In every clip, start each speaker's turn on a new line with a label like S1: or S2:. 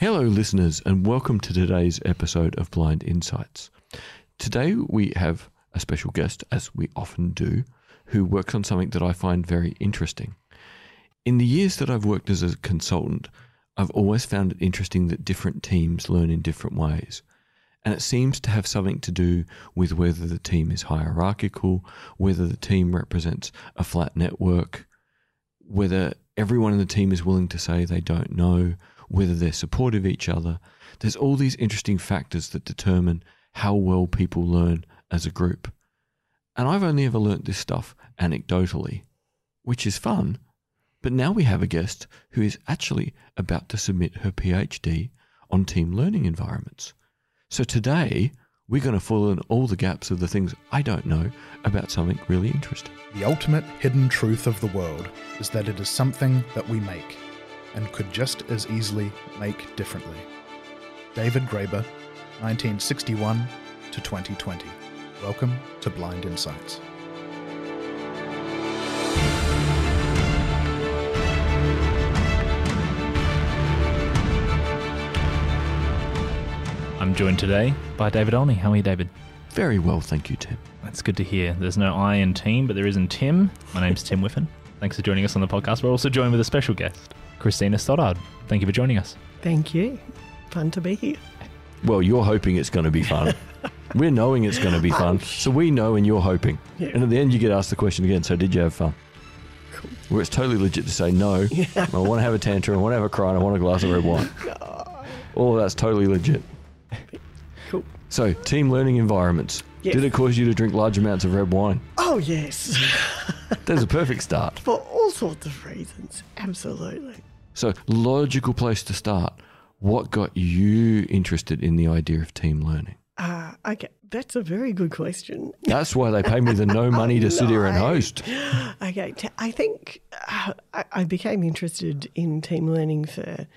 S1: Hello, listeners, and welcome to today's episode of Blind Insights. Today we have a special guest, as we often do, who works on something that I find very interesting. In the years that I've worked as a consultant, I've always found it interesting that different teams learn in different ways. And it seems to have something to do with whether the team is hierarchical, whether the team represents a flat network, whether everyone in the team is willing to say they don't know, whether they're supportive of each other. There's all these interesting factors that determine how well people learn as a group. And I've only ever learnt this stuff anecdotally, which is fun. But now we have a guest who is actually about to submit her PhD on team learning environments. So today, we're going to fill in all the gaps of the things I don't know about something really interesting.
S2: The ultimate hidden truth of the world is that it is something that we make and could just as easily make differently. David Graeber, 1961 to 2020. Welcome to Blind Insights.
S3: I'm joined today by David Olney. How are you, David?
S1: Very well, thank you, Tim.
S3: That's good to hear. There's no I in team, but there is in Tim. My name's Tim Whiffen. Thanks for joining us on the podcast. We're also joined with a special guest, Christina Stoddard. Thank you for joining us.
S4: Thank you. Fun to be here.
S1: Well, you're hoping it's going to be fun. We're knowing it's going to be fun. So we know and you're hoping.
S4: Yeah.
S1: And at the end, you get asked the question again so, did you have fun?
S4: Cool.
S1: Where it's totally legit to say, no, I want to have a tantrum, I want to have a cry, and I want a glass of red wine. Oh. All of that's totally legit.
S4: Cool.
S1: So, team learning environments.
S4: Yes.
S1: Did it cause you to drink large amounts of red wine?
S4: Oh, yes.
S1: There's a perfect start.
S4: For all sorts of reasons. Absolutely.
S1: So, logical place to start. What got you interested in the idea of team learning?
S4: Uh, okay. That's a very good question.
S1: That's why they pay me the no money to sit here and host.
S4: Okay. T- I think uh, I I became interested in team learning for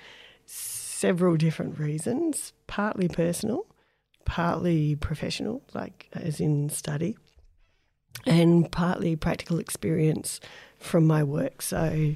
S4: several different reasons, partly personal, partly professional, like as in study, and partly practical experience from my work. So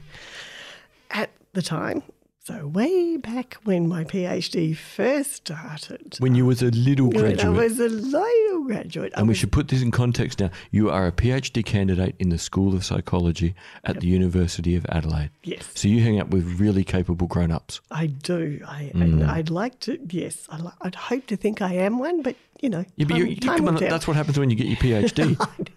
S4: at the time, so way back when my PhD first started,
S1: When you was a little
S4: when I was a little graduate. I
S1: And we should put this in context now. You are a PhD candidate in the School of Psychology at the University of Adelaide.
S4: Yes.
S1: So you hang out with really capable grown ups.
S4: I do. I,
S1: Mm.
S4: and I'd like to. Yes, I I'd hope to think I am one, but you know,
S1: Yeah, but you, come on, that's what happens when you get your PhD.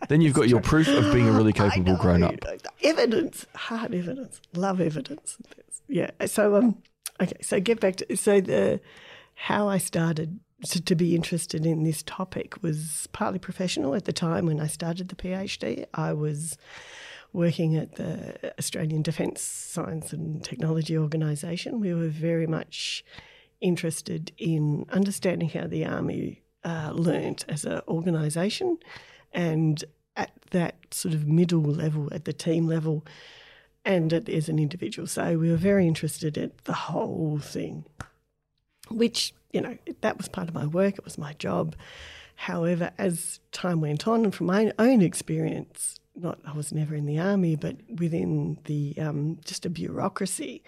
S1: then you've got your proof of being a really capable grown up.
S4: Evidence, hard evidence. Love evidence. Yeah. So um, okay. So get back to so the how I started to, to be interested in this topic was partly professional. At the time when I started the PhD, I was working at the Australian Defence Science and Technology Organisation. We were very much interested in understanding how the army uh, learnt as an organisation, and at that sort of middle level, at the team level, and at, as an individual. So we were very interested at the whole thing, which you know that was part of my work. It was my job. However, as time went on, and from my own experience, not I was never in the army, but within the um, just a bureaucracy,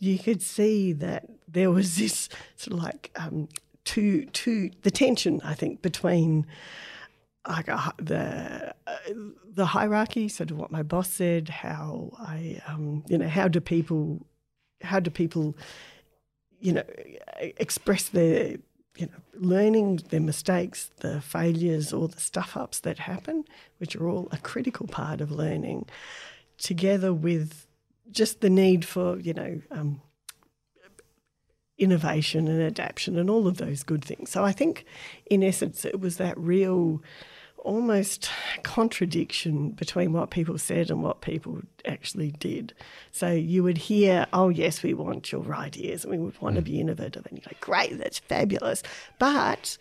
S4: you could see that there was this sort of like um, two two the tension I think between like a, the uh, the hierarchy, sort of what my boss said, how I um, you know how do people how do people you know express their you know learning their mistakes, the failures, or the stuff ups that happen, which are all a critical part of learning, together with just the need for you know. Um, innovation and adaptation and all of those good things. So I think, in essence, it was that real almost contradiction between what people said and what people actually did. So you would hear, oh, yes, we want your ideas and we would want to mm. be innovative. And you're like, great, that's fabulous. But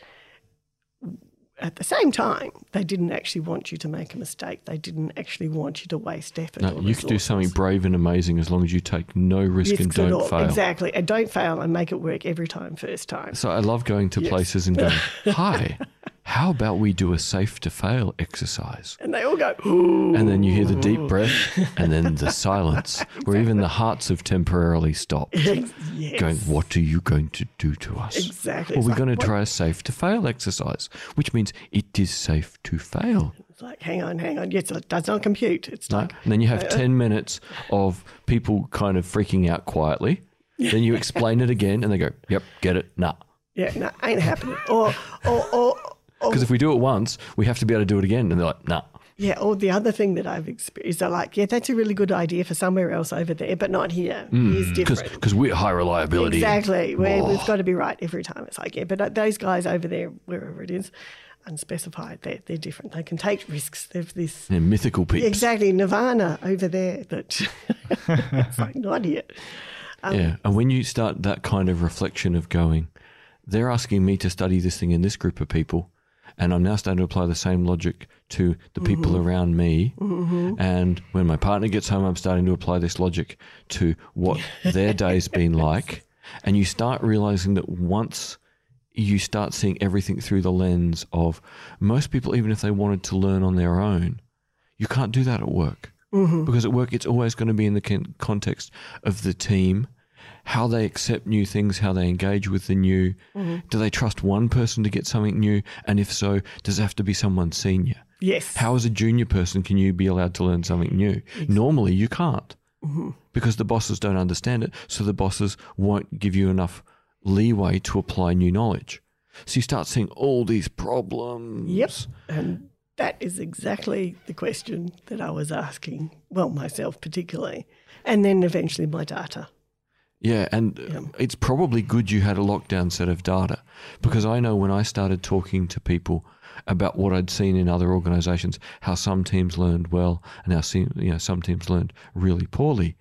S4: at the same time, they didn't actually want you to make a mistake. They didn't actually want you to waste effort.
S1: No, you could do something brave and amazing as long as you take no risk and don't fail.
S4: Exactly. And don't fail and make it work every time, first time.
S1: So I love going to
S4: Yes.
S1: places and going, "Hi, how about we do a safe to fail exercise?
S4: And they all go,
S1: And then you hear the deep breath and then the silence, where even the hearts have temporarily stopped.
S4: yes.
S1: Going, what are you going to do to us?
S4: Exactly.
S1: Well, we're
S4: like,
S1: going to
S4: what-
S1: try a safe to fail exercise, which means it is safe to fail.
S4: It's like, hang on, hang on. Yes, it does not compute. It's
S1: No?
S4: like,
S1: And then you
S4: Uh,
S1: have 10 minutes of people kind of freaking out quietly. Then you explain it again and they go, yep, get it, nah.
S4: yeah, no, ain't happening. Or, or, or,
S1: Because if we do it once, we have to be able to do it again. And they're like, nah.
S4: Yeah, or the other thing that I've experienced, they're like, yeah, that's a really good idea for somewhere else over there, but not here. Here's different.
S1: Because we're high reliability.
S4: Exactly. Where
S1: Oh.
S4: we've got to be right every time. It's like, yeah, but uh, those guys over there, wherever it is, unspecified, they're, they're different. They can take risks. They've this.
S1: They're mythical peeps.
S4: Exactly, Nirvana over there. That it's like not here. Um,
S1: yeah. And when you start that kind of reflection of going, they're asking me to study this thing in this group of people, and I'm now starting to apply the same logic to the people
S4: Mm-hmm.
S1: around me. And when my partner gets home, I'm starting to apply this logic to what their day's been like. And you start realizing that once you start seeing everything through the lens of most people, even if they wanted to learn on their own, you can't do that at work. Because at work, it's always going to be in the context of the team, how they accept new things, how they engage with the new. Mm-hmm. Do they trust one person to get something new? And if so, does it have to be someone senior?
S4: Yes.
S1: How, as a junior person, can you be allowed to learn something new? Normally, you can't mm-hmm. because the bosses don't understand it. So the bosses won't give you enough leeway to apply new knowledge. So you start seeing all these problems.
S4: Yep. And that is exactly the question that I was asking, well, myself particularly, and then eventually my data.
S1: Yeah, and it's probably good you had a lockdown set of data because I know when I started talking to people about what I'd seen in other organisations, how some teams learned well and how some, you know some teams learned really poorly.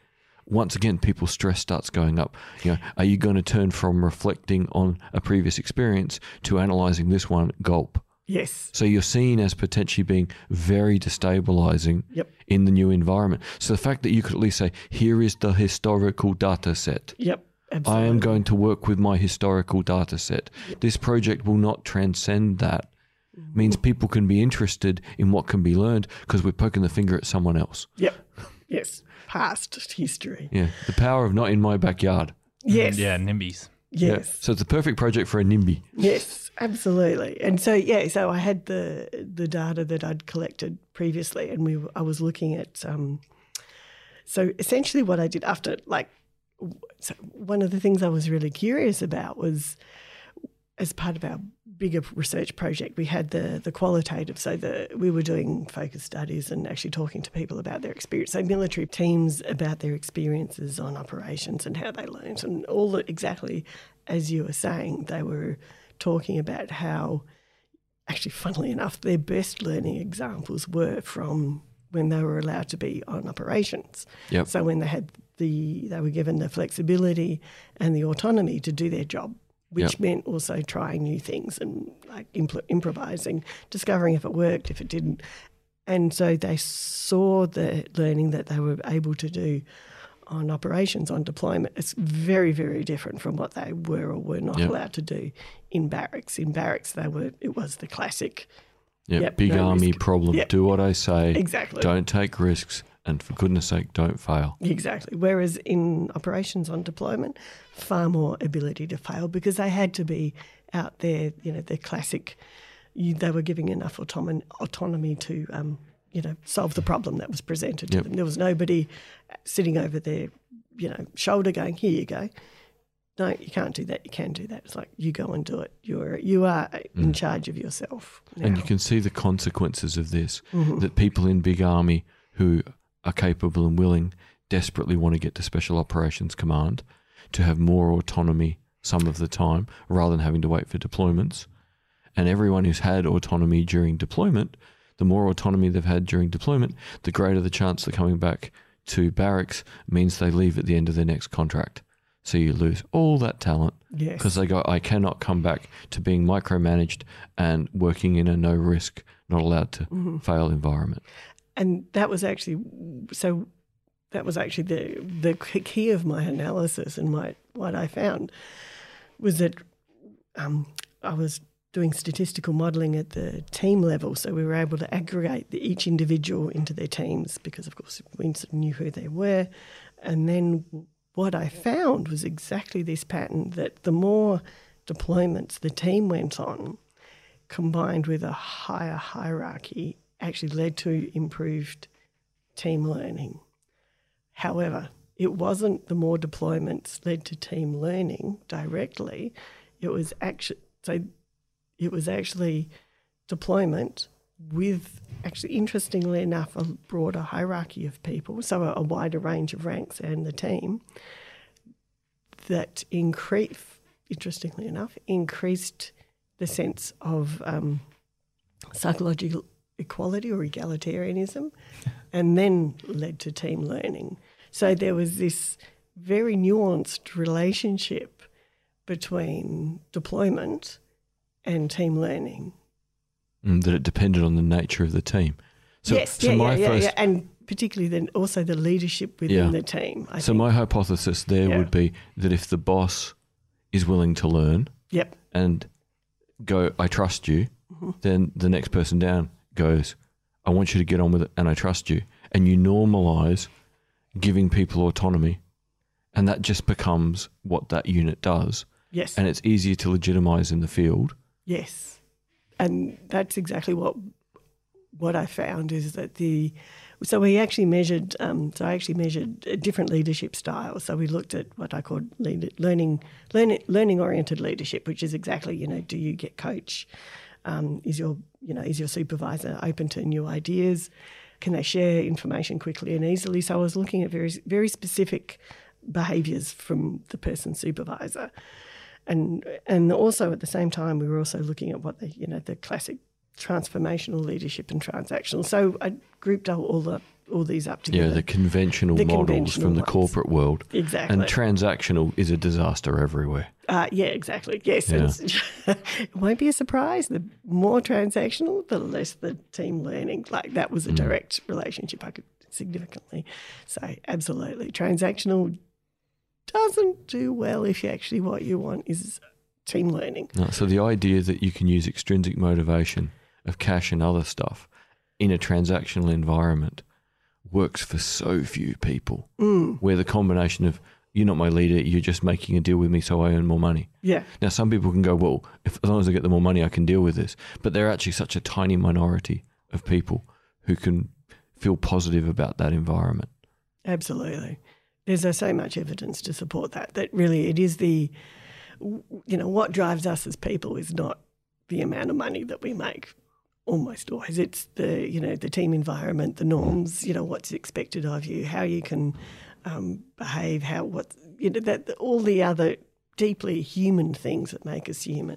S1: Once again, people's stress starts going up. You know, are you going to turn from reflecting on a previous experience to analysing this one gulp?
S4: Yes.
S1: So you're seen as potentially being very destabilizing
S4: Yep.
S1: in the new environment. So the fact that you could at least say, here is the historical data set.
S4: Yep.
S1: I am going to work with my historical data set. This project will not transcend that. Mm-hmm. Means people can be interested in what can be learned because we're poking the finger at someone else.
S4: Yep. Yes. Past history.
S1: Yeah, the power of not in my backyard.
S4: Yes.
S3: Yeah, NIMBYs.
S1: Yeah.
S4: Yes.
S1: So it's the perfect project for a NIMBY.
S4: Yes, absolutely. And so yeah, so I had the the data that I'd collected previously, and we I was looking at. Um, so essentially, what I did after like, so one of the things I was really curious about was, as part of our bigger research project, we had the the qualitative. So the we were doing focus studies and actually talking to people about their experience. So military teams about their experiences on operations and how they learned, and all the, exactly as you were saying, they were talking about how, actually, funnily enough, their best learning examples were from when they were allowed to be on operations.
S1: Yep.
S4: So when they had the, they were given the flexibility and the autonomy to do their job, which
S1: Yep.
S4: meant also trying new things and like impl- improvising, discovering if it worked, if it didn't. And so they saw the learning that they were able to do on operations, on deployment. It's very, very different from what they were or were not
S1: Yep.
S4: allowed to do in barracks. In barracks, they were. It was the classic.
S1: Yeah,
S4: Yep,
S1: big
S4: no
S1: army
S4: risk.
S1: problem. Do what I say.
S4: Exactly.
S1: Don't take risks. And for goodness sake, don't fail.
S4: Exactly. Whereas in operations on deployment, far more ability to fail because they had to be out there, you know, the classic, you, they were giving enough autonomy, autonomy to, um, you know, solve the problem that was presented to
S1: Yep.
S4: them. There was nobody sitting over their, you know, shoulder going, here you go. No, you can't do that. You can do that. It's like you go and do it. You're you are in charge of yourself.
S1: Mm. And you can see the consequences of this
S4: Mm-hmm.
S1: that people in big army who are capable and willing desperately want to get to special operations command to have more autonomy some of the time rather than having to wait for deployments. And everyone who's had autonomy during deployment, the more autonomy they've had during deployment, the greater the chance they're coming back to barracks means they leave at the end of their next contract. So you lose all that talent
S4: yes.
S1: because they go, I cannot come back to being micromanaged and working in a no risk, not allowed to
S4: Mm-hmm.
S1: fail environment.
S4: And that was actually so that was actually the the key of my analysis and my what I found was that um, I was doing statistical modelling at the team level. So we were able to aggregate the, each individual into their teams because, of course, we knew who they were. And then what I found was exactly this pattern that the more deployments the team went on, combined with a higher hierarchy, actually led to improved team learning. However, it wasn't the more deployments led to team learning directly. It was actually so it was actually deployment with actually interestingly enough a broader hierarchy of people, so a, a wider range of ranks and the team that increase interestingly enough increased the sense of um, psychological equality or egalitarianism and then led to team learning. So there was this very nuanced relationship between deployment and team learning.
S1: Mm, that it depended on the nature of the team. So,
S4: yes,
S1: so
S4: yeah,
S1: my
S4: yeah,
S1: first,
S4: yeah, and particularly then also the leadership within the team. I
S1: so
S4: think.
S1: my hypothesis there would be that if the boss is willing to learn
S4: yep,
S1: and go, I trust you,
S4: Mm-hmm.
S1: then the next person down goes, I want you to get on with it and I trust you. And you normalize giving people autonomy. And that just becomes what that unit does.
S4: yes,
S1: And it's easier to legitimize in the field.
S4: yes, and that's exactly what what I found is that the so we actually measured um, so I actually measured different leadership styles. So we looked at what I called lead, learning learning learning oriented leadership, which is exactly you know do you get coach? Um, is your you know is your supervisor open to new ideas? Can they share information quickly and easily? So I was looking at very very specific behaviours from the person's supervisor, and and also at the same time we were also looking at what the you know the classic transformational leadership and transactional. So I grouped all the all these up together.
S1: Yeah, the conventional
S4: The
S1: models
S4: conventional
S1: from the
S4: ones.
S1: corporate world.
S4: exactly.
S1: And transactional is a disaster everywhere.
S4: Uh, yeah, exactly. Yes,
S1: Yeah.
S4: it won't be a surprise. The more transactional, the less the team learning. Like that
S1: Mm.
S4: was a direct relationship I could significantly say. Absolutely, transactional doesn't do well if you actually what you want is team learning.
S1: No, so the idea that you can use extrinsic motivation of cash and other stuff in a transactional environment works for so few people.
S4: Mm,
S1: Where the combination of you're not my leader, you're just making a deal with me so I earn more money.
S4: yeah,
S1: Now, some people can go, well, if, as long as I get the more money, I can deal with this. But they're actually such a tiny minority of people who can feel positive about that environment.
S4: absolutely. There's uh, so much evidence to support that. That really, it is the, you know, what drives us as people is not the amount of money that we make. Almost always, it's the you know the team environment, the norms, you know what's expected of you, how you can um, behave, how what you know that all the other deeply human things that make us human.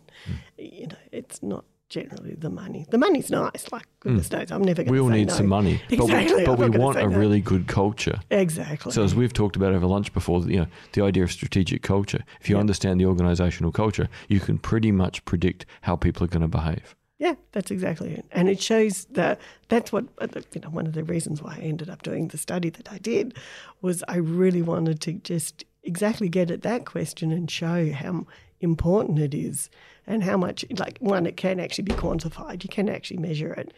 S4: You know, it's not generally the money. The money's nice, like goodness knows, I'm never going to
S1: We all need
S4: no.
S1: some money, but
S4: Exactly,
S1: we, but we want a
S4: no.
S1: really good culture.
S4: Exactly.
S1: So as we've talked about over lunch before, you know, the idea of strategic culture. If you
S4: Yeah.
S1: understand the organizational culture, you can pretty much predict how people are going to behave.
S4: Yeah, that's exactly it. And it shows that that's what, uh, you know, one of the reasons why I ended up doing the study that I did was I really wanted to just exactly get at that question and show how important it is and how much, like, one, it can actually be quantified. You can actually measure it,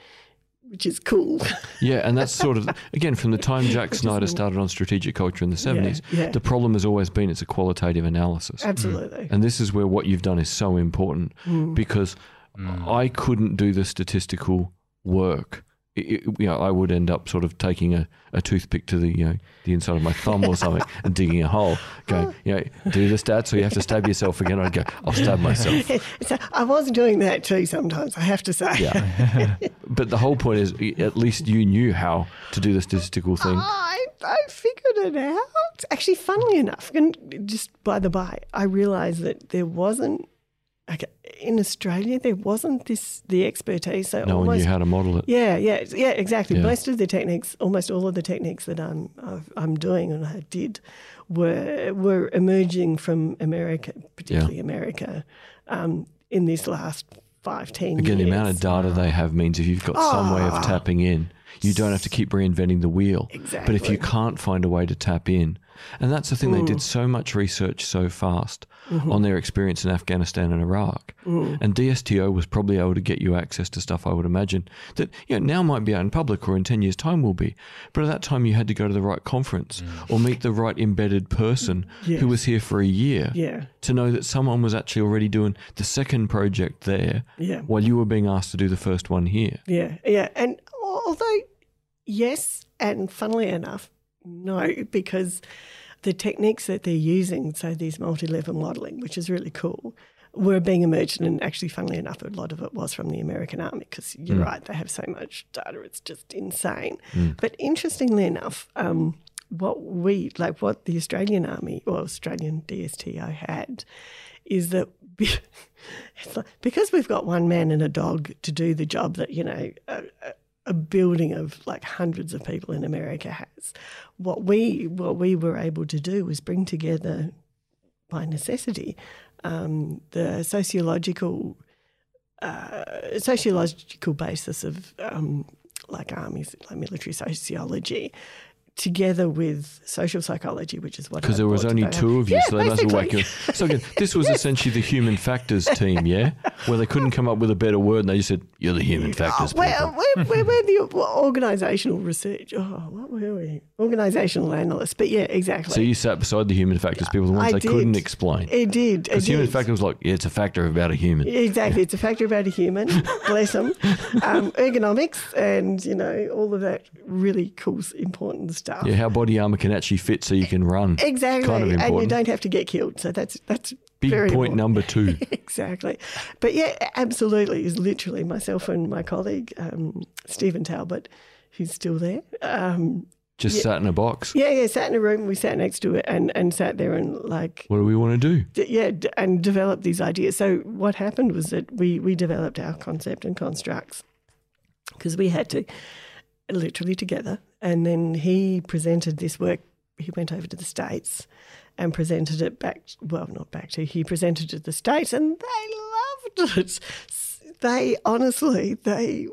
S4: which is cool.
S1: Yeah, and that's sort of again from the time Jack Snyder started on strategic culture in the seventies.
S4: yeah.
S1: The problem has always been it's a qualitative analysis,
S4: Absolutely.
S1: and this is where what you've done is so important
S4: Mm.
S1: because Mm. I couldn't do the statistical work. It, it- you know, I would end up sort of taking a, a toothpick to the you know the inside of my thumb or something and digging a hole, going, you know, do the stats, or you have to stab yourself again. I'd go, I'll stab myself.
S4: so I was doing that too sometimes, I have to say.
S1: Yeah. but the whole point is, at least you knew how to do the statistical thing.
S4: I, I figured it out. Actually, funnily enough, and just by the by, I realised that there wasn't okay, in Australia there wasn't this the expertise. So
S1: No one knew how to model it.
S4: yeah, yeah, yeah, exactly.
S1: Yeah.
S4: Most of the techniques, almost all of the techniques that I'm I've, I'm doing and I did, were were emerging from America, particularly America, um, in this last five ten
S1: Again,
S4: years.
S1: the amount of data they have means if you've got some way of
S4: Ah.
S1: tapping in, you don't have to keep reinventing the wheel. Exactly. But if you can't find a way to tap in, And that's the thing, they did so much research so fast Mm-hmm. on their experience in Afghanistan and Iraq. Mm-hmm. And DSTO was probably able to get you access to stuff, I would imagine, that you know, now might be out in public or in 10 years' time will be. But at that time, you had to go to the right conference mm. or meet the right embedded person
S4: Yes.
S1: who was here for a year
S4: Yeah.
S1: to know that someone was actually already doing the second project there
S4: Yeah.
S1: while you were being asked to do the first one here.
S4: Yeah, yeah. And although, yes, and funnily enough, no, because the techniques that they're using, so these multi level modelling, which is really cool, were being emerged. And actually, funnily enough, a lot of it was from the American Army because you're right, they have so much data, it's just insane. But interestingly enough, um, what we, like what the Australian Army or Australian DSTO had, is that it's like, because we've got one man and a dog to do the job that you know a, a- a building of like hundreds of people in America has. What we what we were able to do was bring together by necessity um, the sociological uh, sociological basis of um, like armies, like military sociology. Together with social psychology, which is what
S1: Because there was only two of you,
S4: Yeah,
S1: so they well whack you. So again, this was essentially the human factors team, yeah, where they couldn't come up with a better word, and they just said, "You're the human factors people."
S4: Well, we're, we're, we're the organisational research. Oh, what were we? Organisational analysts. But yeah, exactly.
S1: so you sat beside the human factors people, the ones
S4: I
S1: they couldn't explain.
S4: it did.
S1: Because human
S4: did.
S1: factor was like, yeah, it's a factor about a human.
S4: Exactly. It's a factor about a human. Bless them. Um, ergonomics and, you know, all of that really cool, important stuff.
S1: Yeah, how body armor can actually fit so you can run.
S4: Exactly.
S1: Kind of
S4: and you don't have to get killed. So that's that's
S1: Big
S4: very
S1: point
S4: important.
S1: number two.
S4: exactly. But yeah, absolutely. Is literally myself and my colleague, um, Stephen Talbot, who's still there. Um,
S1: Just sat in a box.
S4: yeah, yeah, sat in a room. We sat next to it and, and sat there and like
S1: What do we want to do?
S4: d- yeah, d- and develop these ideas. So what happened was that we we developed our concept and constructs because we had to literally together, and then he presented this work. He went over to the states and presented it back. Well, not back to. He presented it to the states, and they loved it. They honestly they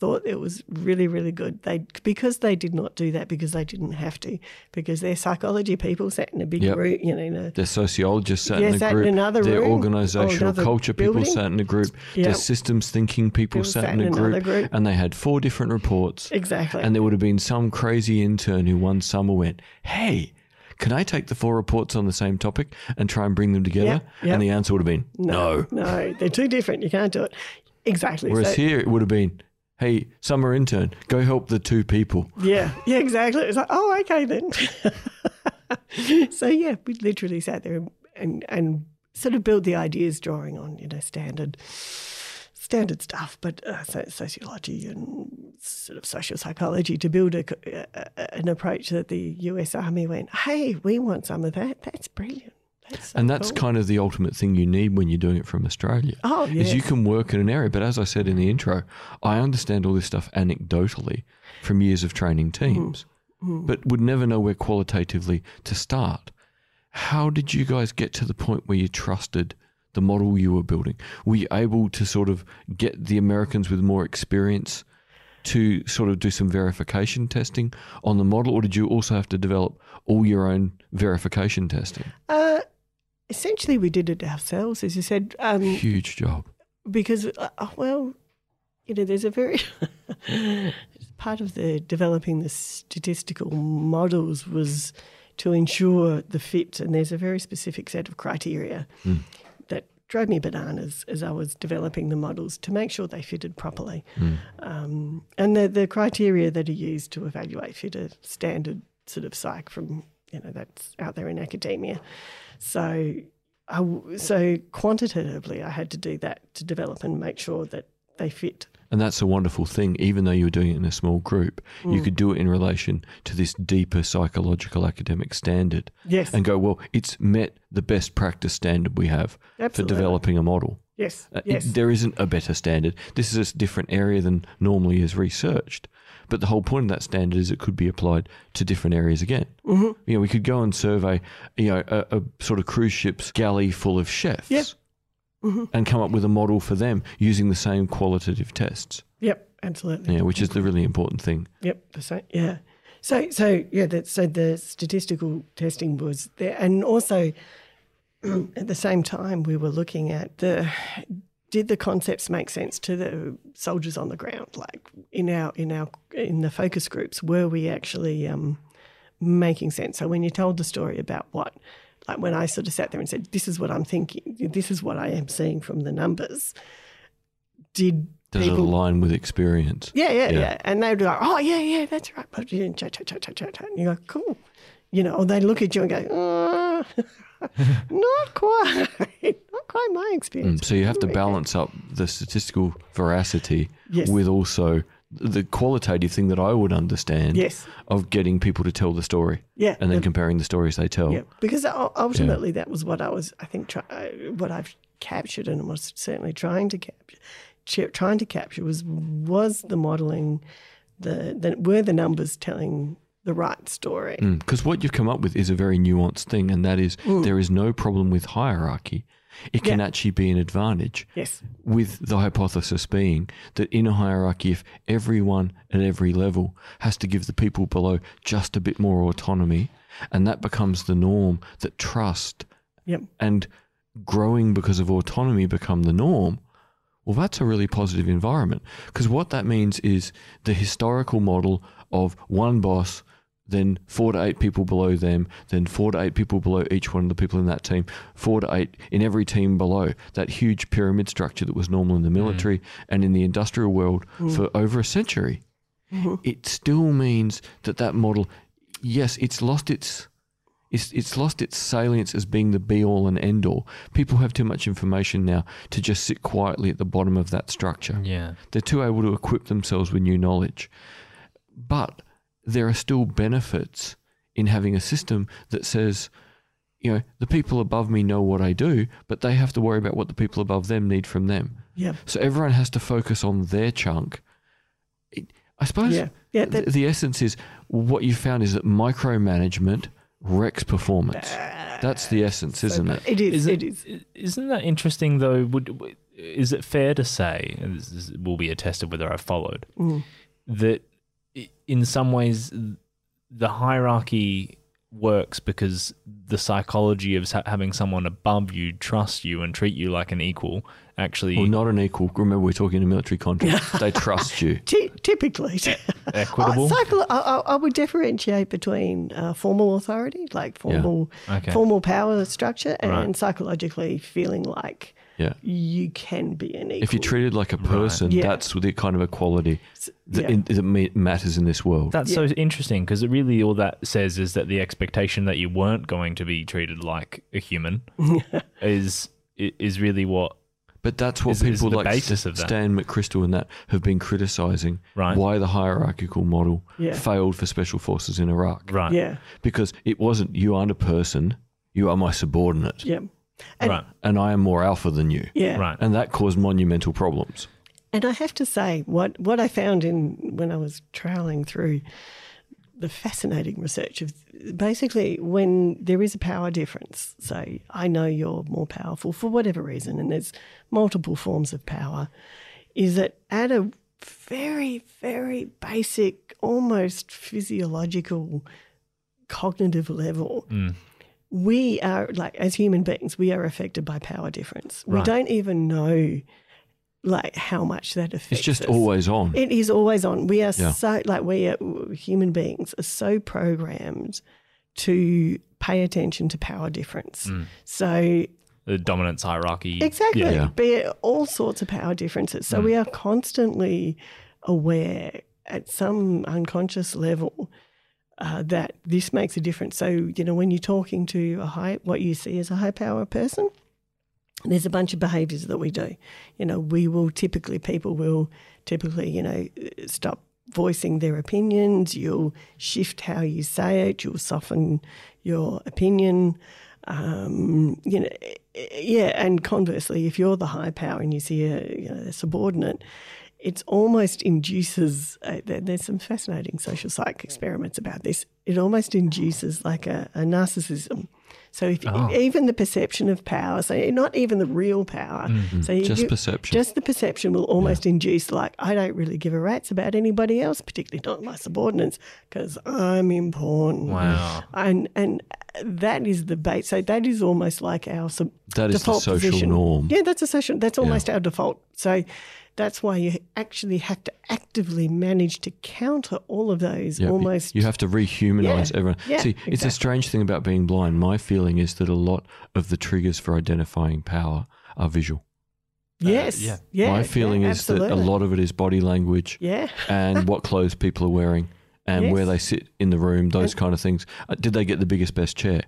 S4: thought it was really really good. They because they did not do that because they didn't have to because their psychology people sat in a big
S1: Yep.
S4: room, you know, in
S1: Their sociologists sat
S4: Yeah,
S1: in a
S4: sat in
S1: group.
S4: another
S1: their
S4: room or
S1: organizational culture people sat in a group. Their systems thinking people,
S4: People
S1: sat, in a group,
S4: group.
S1: And they had four different reports.
S4: Exactly.
S1: And there would have been some crazy intern who one summer went, Hey, can I take the four reports on the same topic and try and bring them together?
S4: Yep, yep.
S1: And the answer would have been no.
S4: no, they're too different. You can't do it. Exactly.
S1: Whereas
S4: So-
S1: here it would have been, Hey, summer intern, go help the two people.
S4: yeah, yeah, exactly. It's like, oh, okay then. so yeah, we literally sat there and, and sort of built the ideas, drawing on you know standard standard stuff, but uh, sociology and sort of social psychology to build a, a- an approach that the U.S. Army went, hey, we want some of that. That's brilliant. That's so
S1: And that's
S4: cool."
S1: kind of the ultimate thing you need when you're doing it from Australia.
S4: Oh,
S1: Is you can work in an area, but as I said in the intro, I understand all this stuff anecdotally from years of training teams, but would never know where qualitatively to start. How did you guys get to the point where you trusted the model you were building? Were you able to sort of get the Americans with more experience to sort of do some verification testing on the model, or did you also have to develop all your own verification testing?
S4: Uh, essentially, we did it ourselves, as you said, um,
S1: Huge job.
S4: because, uh, well, you know, there's a very part of the developing the statistical models was to ensure the fit, and there's a very specific set of criteria that drove me bananas as I was developing the models to make sure they fitted properly. Um, and the, the criteria that are used to evaluate fit are standard sort of psych from, you know, that's out there in academia. So, I so quantitatively, I had to do that to develop and make sure that they fit.
S1: And that's a wonderful thing. Even though you were doing it in a small group,
S4: Mm.
S1: you could do it in relation to this deeper psychological academic standard
S4: Yes.
S1: and go, well, it's met the best practice standard we have
S4: Absolutely.
S1: for developing a model.
S4: yes.
S1: Uh, it-
S4: yes.
S1: there isn't a better standard. This is a different area than normally is researched. But the whole point of that standard is it could be applied to different areas again. Mm-hmm. You know, we could go and survey, you know, a, a sort of cruise ship's galley full of chefs
S4: Yep. Mm-hmm.
S1: and come up with a model for them using the same qualitative tests.
S4: Yep. Absolutely.
S1: Yeah, which is the really important thing.
S4: Yep. The same. Yeah. So, so yeah, that, so the statistical testing was there, and also at the same time we were looking at the did the concepts make sense to the soldiers on the ground? Like in our in our in the focus groups, were we actually um, making sense? So when you told the story about what, like when I sort of sat there and said, "This is what I'm thinking. This is what I am seeing from the numbers," did
S1: Does
S4: people
S1: it align with experience?
S4: yeah, yeah,
S1: Yeah.
S4: yeah. And they'd be like, oh, yeah, yeah, that's right. But you chat, chat, chat, chat, chat, chat. And you go, cool. You know, or they look at you and go, uh, not quite. not quite my experience.
S1: Mm, So you have to balance up the statistical veracity
S4: Yes.
S1: with also the qualitative thing that I would understand
S4: Yes.
S1: of getting people to tell the story
S4: Yeah.
S1: and then
S4: the-
S1: comparing the stories they tell.
S4: yeah. Because ultimately that was what I was, I think, try, uh, what I've captured and was certainly trying to capture. Trying to capture was was the modelling, the, the were the numbers telling the right story?
S1: Because what you've come up with is a very nuanced thing, and that is there is no problem with hierarchy. It can
S4: Mm. Yeah.
S1: actually be an advantage.
S4: Yes.
S1: with the hypothesis being that in a hierarchy, if everyone at every level has to give the people below just a bit more autonomy, and that becomes the norm, that trust
S4: Yep.
S1: and growing because of autonomy become the norm, well, that's a really positive environment. Because what that means is the historical model of one boss, then four to eight people below them, then four to eight people below each one of the people in that team, four to eight in every team below. That huge pyramid structure that was normal in the mm. military and in the industrial world mm. for over a century. Mm-hmm. It still means that that model, yes, it's lost its it's, it's lost its salience as being the be all and end all. People have too much information now to just sit quietly at the bottom of that structure.
S3: Yeah.
S1: They're too able to equip themselves with new knowledge. But there are still benefits in having a system that says, you know, the people above me know what I do, but they have to worry about what the people above them need from them.
S4: Yep.
S1: So everyone has to focus on their chunk. It, I suppose
S4: Yeah. Yeah. That,
S1: the essence is what you found is that micromanagement wrecks performance. That's the essence, isn't it?
S4: it is.
S3: Is
S4: it
S3: it-
S4: is.
S3: Isn't that interesting though? Would is it fair to say, and this is, will be a test of whether I've followed,
S4: Mm.
S3: that i- in some ways the hierarchy works because the psychology of having someone above you trust you and treat you like an equal actually
S1: Well, not an equal. Remember, we're talking in a military context they trust you.
S4: Ty- typically,
S3: equitable.
S4: Psycho- I, I, I would differentiate between uh, formal authority, like formal
S3: Okay.
S4: formal power structure, and
S3: Right.
S4: psychologically feeling like
S1: Yeah.
S4: you can be an equal.
S1: If you're treated like a person,
S4: Yeah.
S1: that's the kind of equality that,
S4: yeah.
S1: in, that matters in this world.
S3: That's so interesting because it really all that says is that the expectation that you weren't going to be treated like a human is is really what
S1: But that's what
S3: Is- is
S1: people
S3: the
S1: like
S3: basis
S1: St-
S3: of that.
S1: Stan McChrystal and that have been criticizing
S3: Right.
S1: why the hierarchical model
S4: Yeah.
S1: failed for special forces in Iraq.
S3: right
S4: yeah,
S1: Because it wasn't, you aren't a person, you are my subordinate,
S4: yeah, and,
S3: right
S1: and I am more alpha than you.
S4: yeah,
S3: right
S1: And that caused monumental problems.
S4: And I have to say, what what I found in when I was troweling through the fascinating research of basically when there is a power difference, so I know you're more powerful for whatever reason, and there's multiple forms of power, is that at a very, very basic, almost physiological, cognitive level, mm. We are like as human beings, we are affected by power difference. We don't even know like how much that affects.
S1: It's just
S4: us.
S1: always on.
S4: It is always on. We are
S1: Yeah.
S4: so like we are human beings are so programmed to pay attention to power difference. Mm. So
S3: the dominance hierarchy
S4: exactly,
S3: yeah.
S1: Yeah.
S4: be it all sorts of power differences. So mm. we are constantly aware at some unconscious level uh, that this makes a difference. So you know when you're talking to a high, what you see as a high power person, there's a bunch of behaviors that we do. You know, we will typically, people will typically, you know, stop voicing their opinions. You'll shift how you say it. You'll soften your opinion. Um, you know, yeah. And conversely, if you're the high power and you see a, you know, a subordinate, it's almost induces, uh, there, there's some fascinating social psych experiments about this. It almost induces like a, a narcissism So if
S3: Oh.
S4: even the perception of power, so not even the real power, so you
S1: Just
S4: give-
S1: perception.
S4: just the perception will almost induce like I don't really give a rat's about anybody else, particularly not my subordinates, because I'm important.
S3: Wow.
S4: And and that is the bait. So that is almost like our sub-
S1: That is the
S4: default
S1: social
S4: position.
S1: norm.
S4: Yeah, that's a social. That's almost our default. So that's why you actually have to actively manage to counter all of those
S1: Yeah,
S4: almost.
S1: You have to rehumanize
S4: Yeah,
S1: everyone.
S4: yeah,
S1: See, it's a strange thing about being blind. My feeling is that a lot of the triggers for identifying power are visual.
S4: yes.
S3: yeah.
S4: yeah.
S1: My feeling
S4: yeah,
S1: is that a lot of it is body language
S4: Yeah.
S1: and what clothes people are wearing and where they sit in the room, those kind of things. Uh, Did they get the biggest, best chair?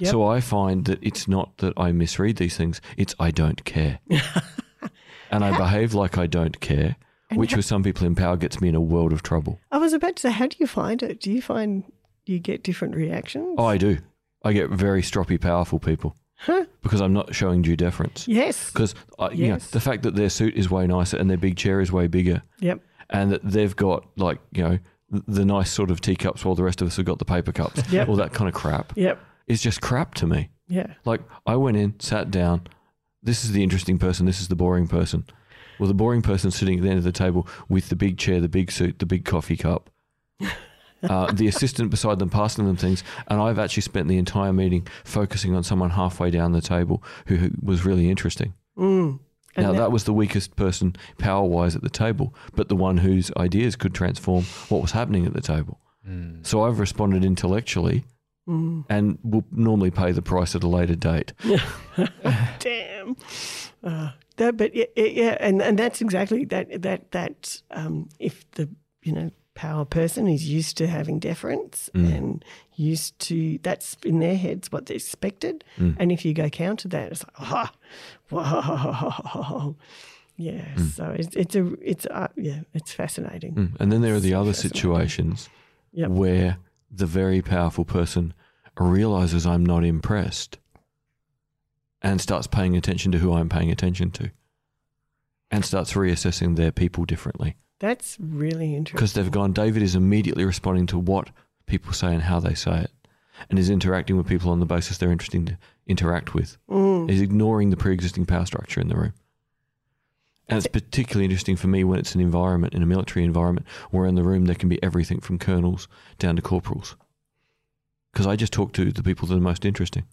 S4: Yep.
S1: So I find that it's not that I misread these things, it's I don't care. and I behave like I don't care, which with some people in power gets me in a world of trouble.
S4: I was about to say, how do you find it? Do you find you get different reactions?
S1: Oh, I do. I get very stroppy, powerful people
S4: Huh?
S1: because I'm not showing due deference.
S4: Yes.
S1: Because uh, you know the fact that their suit is way nicer and their big chair is way bigger,
S4: Yep.
S1: and that they've got like you know the nice sort of teacups while the rest of us have got the paper cups,
S4: Yep.
S1: all that kind of crap
S4: Yep.
S1: is just crap to me.
S4: Yeah.
S1: Like I went in, sat down. This is the interesting person. This is the boring person. Well, the boring person sitting at the end of the table with the big chair, the big suit, the big coffee cup. Uh, the assistant beside them passing them things, and I've actually spent the entire meeting focusing on someone halfway down the table who, who was really interesting.
S4: Mm.
S1: Now
S4: that-
S1: that was the weakest person power-wise at the table, but the one whose ideas could transform what was happening at the table. So I've responded intellectually,
S4: Mm.
S1: and will normally pay the price at a later date.
S4: Damn. Uh, that, but yeah, yeah, and and that's exactly that. That that um, if the you know power person is used to having deference
S1: Mm.
S4: and used to that's in their heads what they expected,
S1: Mm.
S4: and if you go counter that, it's like ah, whoa, yeah. So it's it's a it's uh, yeah, it's fascinating.
S1: Mm. And then there are the other situations
S4: Yep.
S1: where the very powerful person realizes I'm not impressed and starts paying attention to who I'm paying attention to and starts reassessing their people differently.
S4: That's really interesting.
S1: Because they've gone, David is immediately responding to what people say and how they say it and is interacting with people on the basis they're interesting to interact with.
S4: Mm.
S1: Is ignoring the pre existing power structure in the room. And it's particularly interesting for me when it's an environment, in a military environment, where in the room there can be everything from colonels down to corporals. Because I just talk to the people that are most interesting.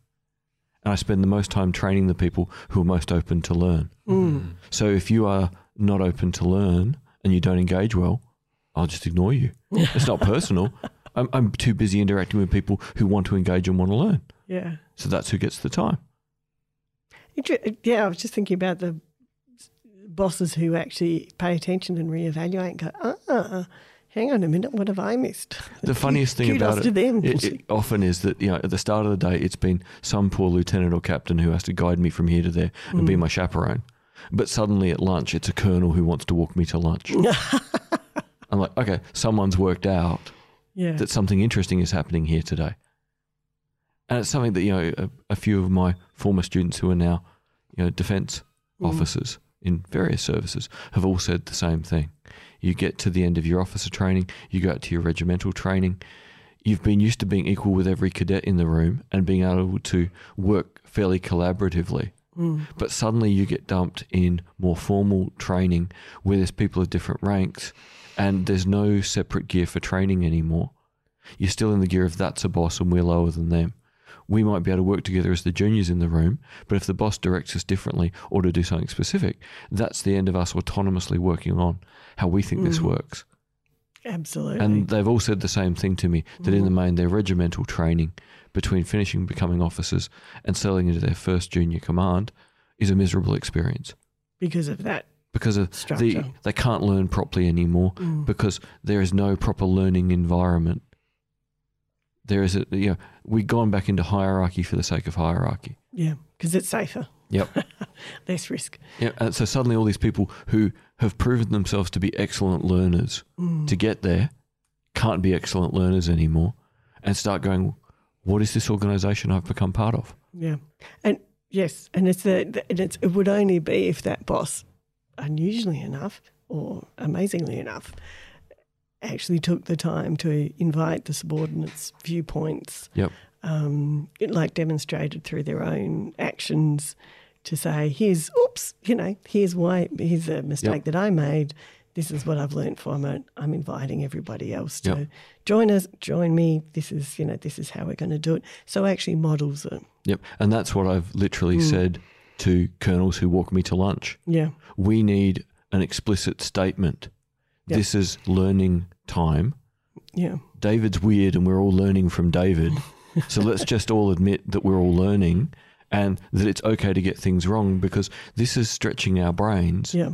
S1: And I spend the most time training the people who are most open to learn.
S4: Mm.
S1: So if you are not open to learn and you don't engage well, I'll just ignore you. It's not personal. I'm, I'm too busy interacting with people who want to engage and want to learn.
S4: Yeah.
S1: So that's who gets the time.
S4: Yeah, I was just thinking about the bosses who actually pay attention and reevaluate and go, ah, hang on a minute, what have I missed?
S1: The funniest thing about
S4: to
S1: it,
S4: them.
S1: it, it often is that you know at the start of the day it's been some poor lieutenant or captain who has to guide me from here to there and
S4: Mm.
S1: be my chaperone. But suddenly at lunch it's a colonel who wants to walk me to lunch. I'm like, okay, someone's worked out
S4: yeah.
S1: that something interesting is happening here today. And it's something that, you know, a, a few of my former students who are now, you know, defense
S4: Mm.
S1: officers in various services have all said the same thing. You get to the end of your officer training, you go out to your regimental training. You've been used to being equal with every cadet in the room and being able to work fairly collaboratively.
S4: Mm.
S1: But suddenly you get dumped in more formal training where there's people of different ranks and there's no separate gear for training anymore. You're still in the gear of that's a boss and we're lower than them. We might be able to work together as the juniors in the room, but if the boss directs us differently or to do something specific, that's the end of us autonomously working on how we think this
S4: Mm.
S1: works.
S4: Absolutely.
S1: And they've all said the same thing to me that in the main, their regimental training between finishing becoming officers and settling into their first junior command is a miserable experience
S4: because of that.
S1: because of the they can't learn properly anymore
S4: Mm.
S1: because there is no proper learning environment. There is a you know we've gone back into hierarchy for the sake of hierarchy.
S4: Yeah, because it's safer.
S1: Yep.
S4: Less risk.
S1: Yeah, and so suddenly all these people who have proven themselves to be excellent learners
S4: Mm.
S1: to get there can't be excellent learners anymore and start going, what is this organization I've become part of?
S4: Yeah, and yes, and it's the and it's, it would only be if that boss, unusually enough or amazingly enough, actually took the time to invite the subordinates' viewpoints,
S1: Yep.
S4: um, like demonstrated through their own actions to say, here's, oops, you know, here's why, here's a mistake that I made. This is what I've learned from it. I'm inviting everybody else to
S1: Yep.
S4: join us, join me. This is, you know, this is how we're going to do it. So actually models it.
S1: Yep. And that's what I've literally said to colonels who walk me to lunch.
S4: Yeah.
S1: We need an explicit statement.
S4: Yep.
S1: This is learning time.
S4: Yeah.
S1: David's weird and we're all learning from David. so let's just all admit that we're all learning and that it's okay to get things wrong because this is stretching our brains
S4: Yeah.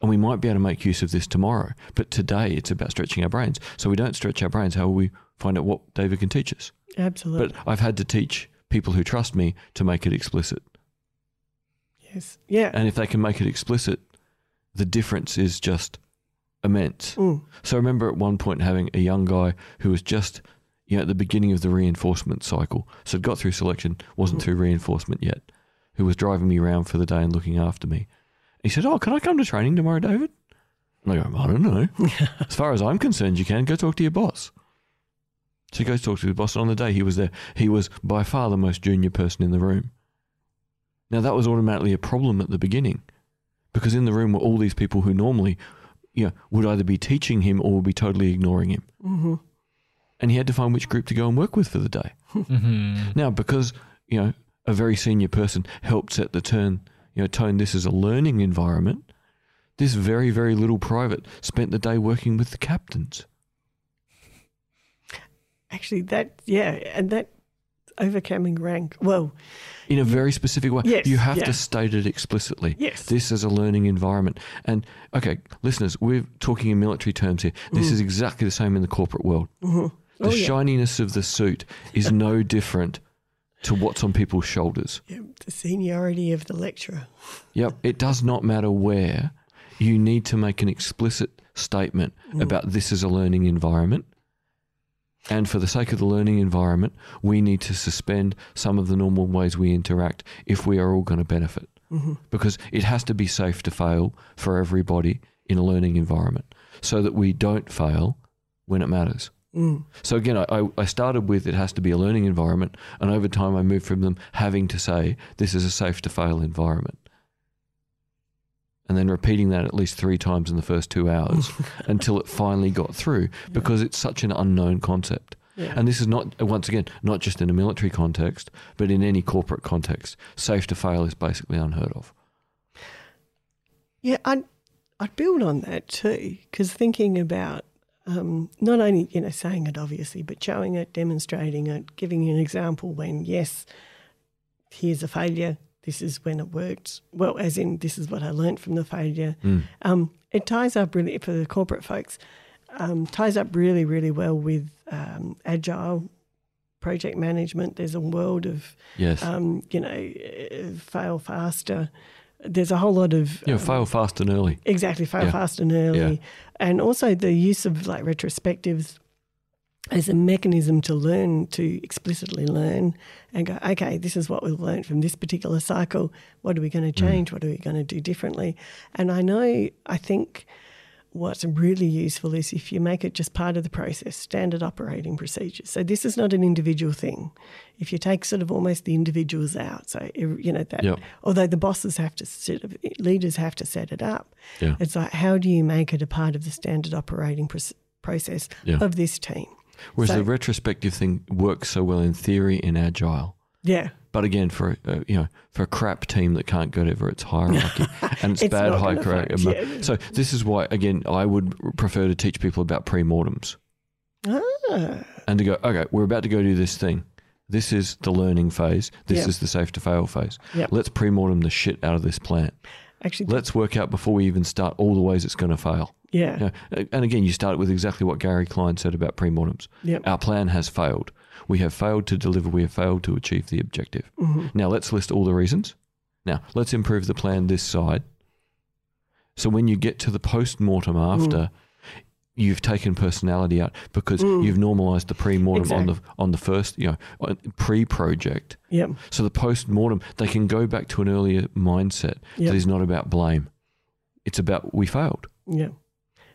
S1: and we might be able to make use of this tomorrow. But today it's about stretching our brains. So we don't stretch our brains. How will we find out what David can teach us?
S4: Absolutely.
S1: But I've had to teach people who trust me to make it explicit.
S4: yes. Yeah.
S1: And if they can make it explicit, the difference is just immense.
S4: Mm.
S1: So I remember at one point having a young guy who was just, you know, at the beginning of the reinforcement cycle. So had got through selection, wasn't through reinforcement yet, who was driving me around for the day and looking after me. He said, Oh, can I come to training tomorrow, David? And I go, I don't know. as far as I'm concerned, you can. Go talk to your boss. So he goes talk to his boss, and on the day he was there, he was by far the most junior person in the room. Now that was automatically a problem at the beginning, because in the room were all these people who normally, you know, would either be teaching him or would be totally ignoring him.
S4: hmm
S1: And he had to find which group to go and work with for the day.
S3: hmm
S1: Now, because you know a very senior person helped set the turn, you know, tone this as a learning environment. This very very little private spent the day working with the captains.
S4: Actually, that, yeah. And that overcoming rank, well,
S1: in a very specific way.
S4: Yes,
S1: you have
S4: yeah.
S1: to state it explicitly.
S4: Yes.
S1: This is a learning environment. And okay, listeners, we're talking in military terms here. This is exactly the same in the corporate world. The
S4: Mm. Oh, yeah.
S1: shininess of the suit is no different to what's on people's shoulders.
S4: yeah, the seniority of the lecturer.
S1: Yep. It does not matter where. You need to make an explicit statement about this is a learning environment. And for the sake of the learning environment, we need to suspend some of the normal ways we interact if we are all going to benefit. Because it has to be safe to fail for everybody in a learning environment so that we don't fail when it matters.
S4: Mm.
S1: So again, I- I started with it has to be a learning environment, and over time I moved from them having to say this is a safe to fail environment, and then repeating that at least three times in the first two hours until it finally got through because it's such an unknown concept.
S4: Yeah.
S1: And this is not once again not just in a military context, but in any corporate context. Safe to fail is basically unheard of.
S4: Yeah, I'd, I'd build on that too, because thinking about um, not only, you know, saying it obviously, but showing it, demonstrating it, giving an example when, yes, here's a failure, this is when it worked. Well, as in, this is what I learned from the failure. Um, it ties up really, for the corporate folks, um, ties up really, really well with um, agile project management. There's a world of,
S1: Yes.
S4: um, you know, fail faster. There's a whole lot of
S1: yeah,
S4: um,
S1: fail fast and early.
S4: Exactly, fail
S1: Yeah.
S4: fast and early.
S1: Yeah.
S4: And also the use of like retrospectives as a mechanism to learn, to explicitly learn and go, okay, this is what we've learned from this particular cycle. What are we going to mm. change? What are we going to do differently? And I know, I think what's really useful is if you make it just part of the process, standard operating procedures. So this is not an individual thing. If you take sort of almost the individuals out, so you know that,
S1: Yep.
S4: although the bosses have to sort of leaders have to set it up,
S1: Yeah.
S4: it's like how do you make it a part of the standard operating proc- process
S1: Yeah.
S4: of this team?
S1: Whereas
S4: so-
S1: the retrospective thing works so well in theory in agile.
S4: Yeah,
S1: But again, for a, you know, for a crap team that can't get over its hierarchy and its,
S4: It's
S1: bad hierarchy,
S4: function.
S1: so this is why again I would prefer to teach people about pre-mortems
S4: ah,
S1: and to go, okay, we're about to go do this thing. This is the learning phase. This
S4: Yep.
S1: is the safe to fail phase.
S4: Yep.
S1: Let's pre-mortem the shit out of this plant.
S4: Actually,
S1: Let's work out before we even start all the ways it's going to fail.
S4: yeah,
S1: and again, you start with exactly what Gary Klein said about pre-mortems.
S4: Yep.
S1: Our plan has failed. We have failed to deliver. We have failed to achieve the objective.
S4: Mm-hmm.
S1: Now let's list all the reasons. Now let's improve the plan this side. So when you get to the post-mortem
S4: Mm.
S1: after, you've taken personality out because you've normalized the pre-mortem on the on the first, you know, pre-project.
S4: yep,
S1: So the post-mortem, they can go back to an earlier mindset
S4: Yep.
S1: that is not about blame. It's about we failed.
S4: yeah,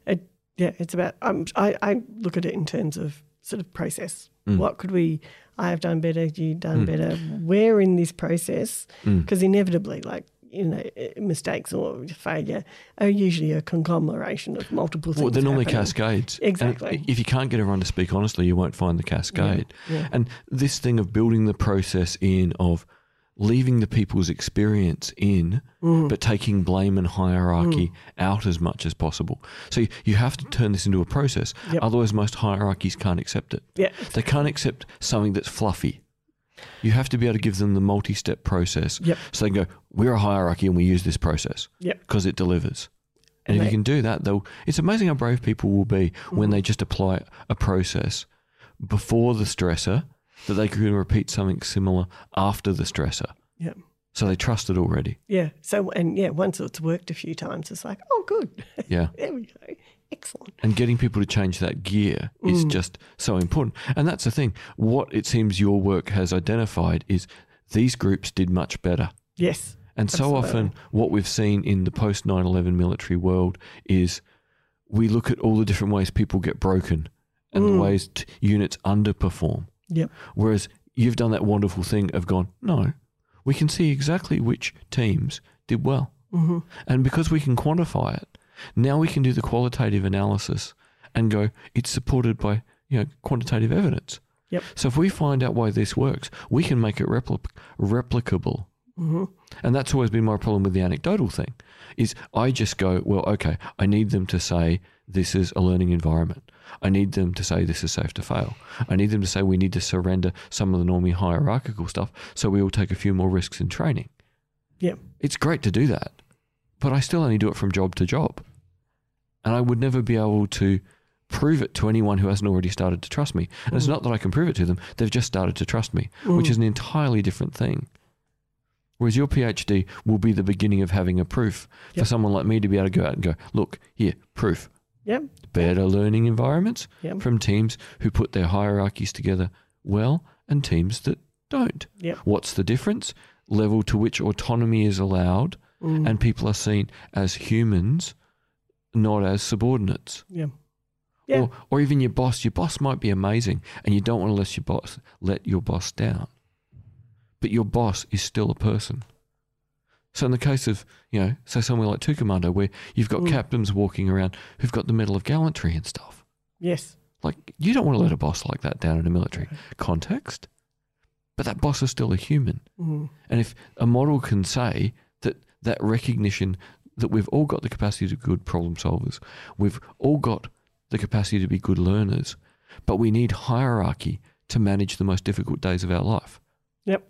S4: it, yeah. It's about. Um, I I look at it in terms of sort of process.
S1: Mm.
S4: What could we? I have done better. You've done better. Where in this process?
S1: Mm.
S4: Because inevitably, like you know, eh, mistakes or failure are usually a conglomeration of multiple things.
S1: Well, they're normally
S4: happening.
S1: cascades. And
S4: Exactly.
S1: if you can't get everyone to speak honestly, you won't find the cascade.
S4: yeah.
S1: And this thing of building the process in of leaving the people's experience in,
S4: Mm.
S1: but taking blame and hierarchy out as much as possible. So you, you have to turn this into a process.
S4: Yep.
S1: Otherwise, most hierarchies can't accept it.
S4: Yeah.
S1: They can't accept something that's fluffy. You have to be able to give them the multi step process.
S4: Yep.
S1: So they can go, we're a hierarchy and we use this process
S4: Yep.
S1: because it delivers. And,
S4: And
S1: if
S4: they-
S1: you can do that, though, it's amazing how brave people will be when mm-hmm. they just apply a process before the stressor that they can repeat something similar after the stressor.
S4: Yeah.
S1: So they trust it already.
S4: Yeah. So and yeah, once it's worked a few times, it's like, oh, good.
S1: Yeah.
S4: there we go. Excellent.
S1: And getting people to change that gear is
S4: Mm.
S1: just so important. And that's the thing. What it seems your work has identified is these groups did much better.
S4: Yes.
S1: And so often, what we've seen in the post 9 11 military world is we look at all the different ways people get broken and the
S4: Mm.
S1: ways t- units underperform.
S4: Yep.
S1: Whereas you've done that wonderful thing of gone, no, we can see exactly which teams did well.
S4: hmm
S1: And because we can quantify it, now we can do the qualitative analysis and go, it's supported by you know quantitative evidence.
S4: Yep.
S1: So if we find out why this works, we can make it repli- replicable.
S4: hmm
S1: And that's always been my problem with the anecdotal thing. Is I just go, well, okay, I need them to say this is a learning environment. I need them to say this is safe to fail. I need them to say we need to surrender some of the normally hierarchical stuff so we will take a few more risks in training.
S4: Yep.
S1: It's great to do that, but I still only do it from job to job. And I would never be able to prove it to anyone who hasn't already started to trust me. And it's not that I can prove it to them, they've just started to trust me, which is an entirely different thing. Whereas your PhD will be the beginning of having a proof for someone like me to be able to go out and go, look, here, proof.
S4: Yep.
S1: Better learning environments
S4: Yep.
S1: from teams who put their hierarchies together well and teams that don't.
S4: Yep.
S1: What's the difference? Level to which autonomy is allowed
S4: Mm.
S1: and people are seen as humans, not as subordinates.
S4: yeah. Yeah.
S1: Or, or even your boss. Your boss might be amazing, and you don't want to let your boss let your boss down. But your boss is still a person. So in the case of you know, say somewhere like Two Commando, where you've got
S4: Mm.
S1: captains walking around who've got the Medal of Gallantry and stuff,
S4: Yes.
S1: like you don't want to let a boss like that down in a military context. But that boss is still a human.
S4: Mm.
S1: And if a model can say that that recognition that we've all got the capacity to be good problem solvers, we've all got the capacity to be good learners, but we need hierarchy to manage the most difficult days of our life.
S4: Yep.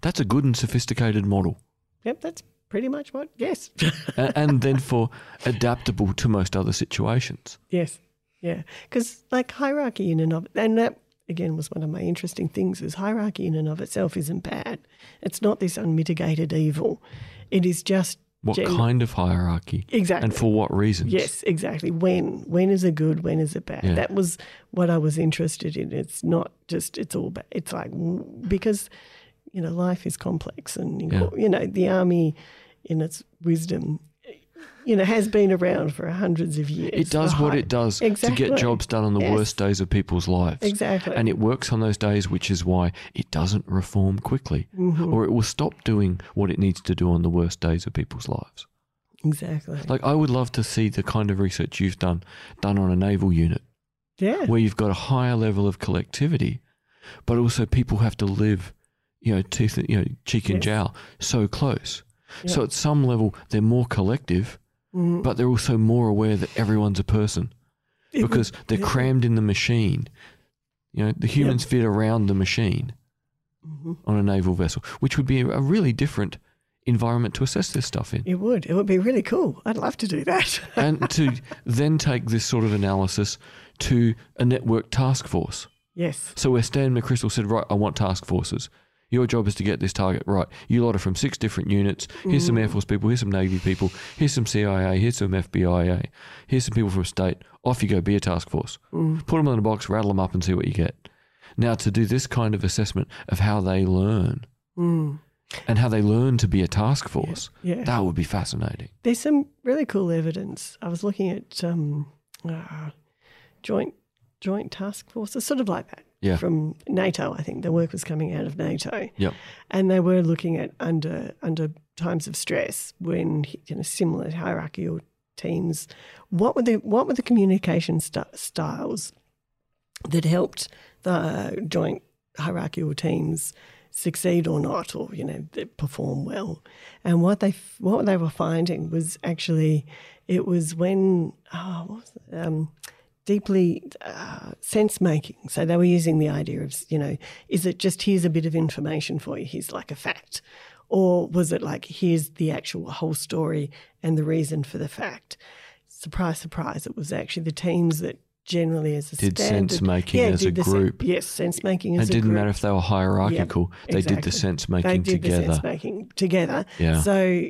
S1: That's a good and sophisticated model.
S4: Yep. That's pretty much what. Yes.
S1: and, and then for adaptable to most other situations.
S4: yes. Yeah. Because like hierarchy in and of and that again was one of my interesting things is hierarchy in and of itself isn't bad. It's not this unmitigated evil. It is just
S1: What
S4: Gen-
S1: kind of hierarchy
S4: exactly
S1: and for what reasons?
S4: Yes, exactly. When when is it good? When is it bad?
S1: Yeah.
S4: That was what I was interested in. It's not just it's all bad. It's like because you know life is complex, and
S1: Yeah.
S4: you know the army, in its wisdom, you know has been around for hundreds of years.
S1: It does what it does
S4: exactly.
S1: to get jobs done on the
S4: Yes.
S1: worst days of people's lives.
S4: Exactly.
S1: And it works on those days, which is why it doesn't reform quickly,
S4: Mhm.
S1: or it will stop doing what it needs to do on the worst days of people's lives.
S4: exactly.
S1: Like, I would love to see the kind of research you've done done on a naval unit
S4: yeah.
S1: where you've got a higher level of collectivity, but also people have to live, you know, tooth, you know, cheek and
S4: Yes.
S1: jowl so close. So at some level, they're more collective,
S4: Mhm.
S1: but they're also more aware that everyone's a person
S4: It would-
S1: because they're
S4: yeah.
S1: crammed in the machine. You know, the humans fit around the machine
S4: Mhm.
S1: on a naval vessel, which would be a really different environment to assess this stuff in.
S4: It would. It would be really cool. I'd love to do that.
S1: and to then take this sort of analysis to a network task force.
S4: yes.
S1: So where Stan McChrystal said, right, I want task forces. Your job is to get this target right. You lot are from six different units. Here's some Air Force people. Here's some Navy people. Here's some CIA. Here's some FBI. Here's some people from state. Off you go. Be a task force. Put them in a box, rattle them up, and see what you get. Now, to do this kind of assessment of how they learn
S4: Mm.
S1: and how they learn to be a task force,
S4: Yeah.
S1: that would be fascinating.
S4: There's some really cool evidence. I was looking at um, uh, joint joint task forces, sort of like that.
S1: Yeah.
S4: From NATO, I think the work was coming out of NATO,
S1: Yep.
S4: and they were looking at under under times of stress when you know similar hierarchical teams. What were the what were the communication st- styles that helped the joint hierarchical teams succeed or not, or you know perform well? And what they what they were finding was actually it was when oh, what was it? Um, deeply uh, sense making. So they were using the idea of, you know, is it just here's a bit of information for you, here's like a fact? Or was it like here's the actual whole story and the reason for the fact? Surprise, surprise, it was actually the teams that generally as a
S1: Did
S4: standard,
S1: sense-making as
S4: did
S1: a
S4: the sen-
S1: group.
S4: yes, sense making
S1: It
S4: as a group.
S1: And it didn't
S4: group.
S1: matter if they were hierarchical, they did the sense
S4: They
S1: making
S4: did the
S1: together.
S4: sense making together.
S1: Yeah.
S4: So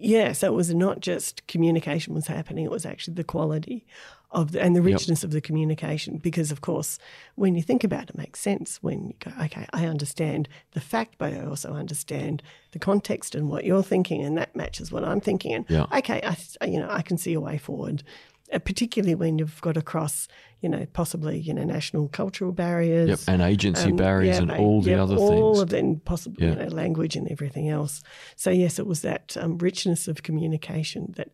S4: yeah, so it was not just communication was happening; it was actually the quality of the, and the richness of the communication. Because of course, when you think about it, it makes sense. When you go, okay, I understand the fact, but I also understand the context and what you're thinking, and that matches what I'm thinking. And
S1: Yeah.
S4: okay, I you know I can see a way forward. Uh, particularly when you've got across, you know, possibly you know national cultural barriers,
S1: Yep. And agency
S4: um,
S1: barriers
S4: yeah,
S1: and all the
S4: yeah,
S1: other
S4: all
S1: things.
S4: All of them possible,
S1: Yeah.
S4: you know, language and everything else. So yes, it was that um, richness of communication that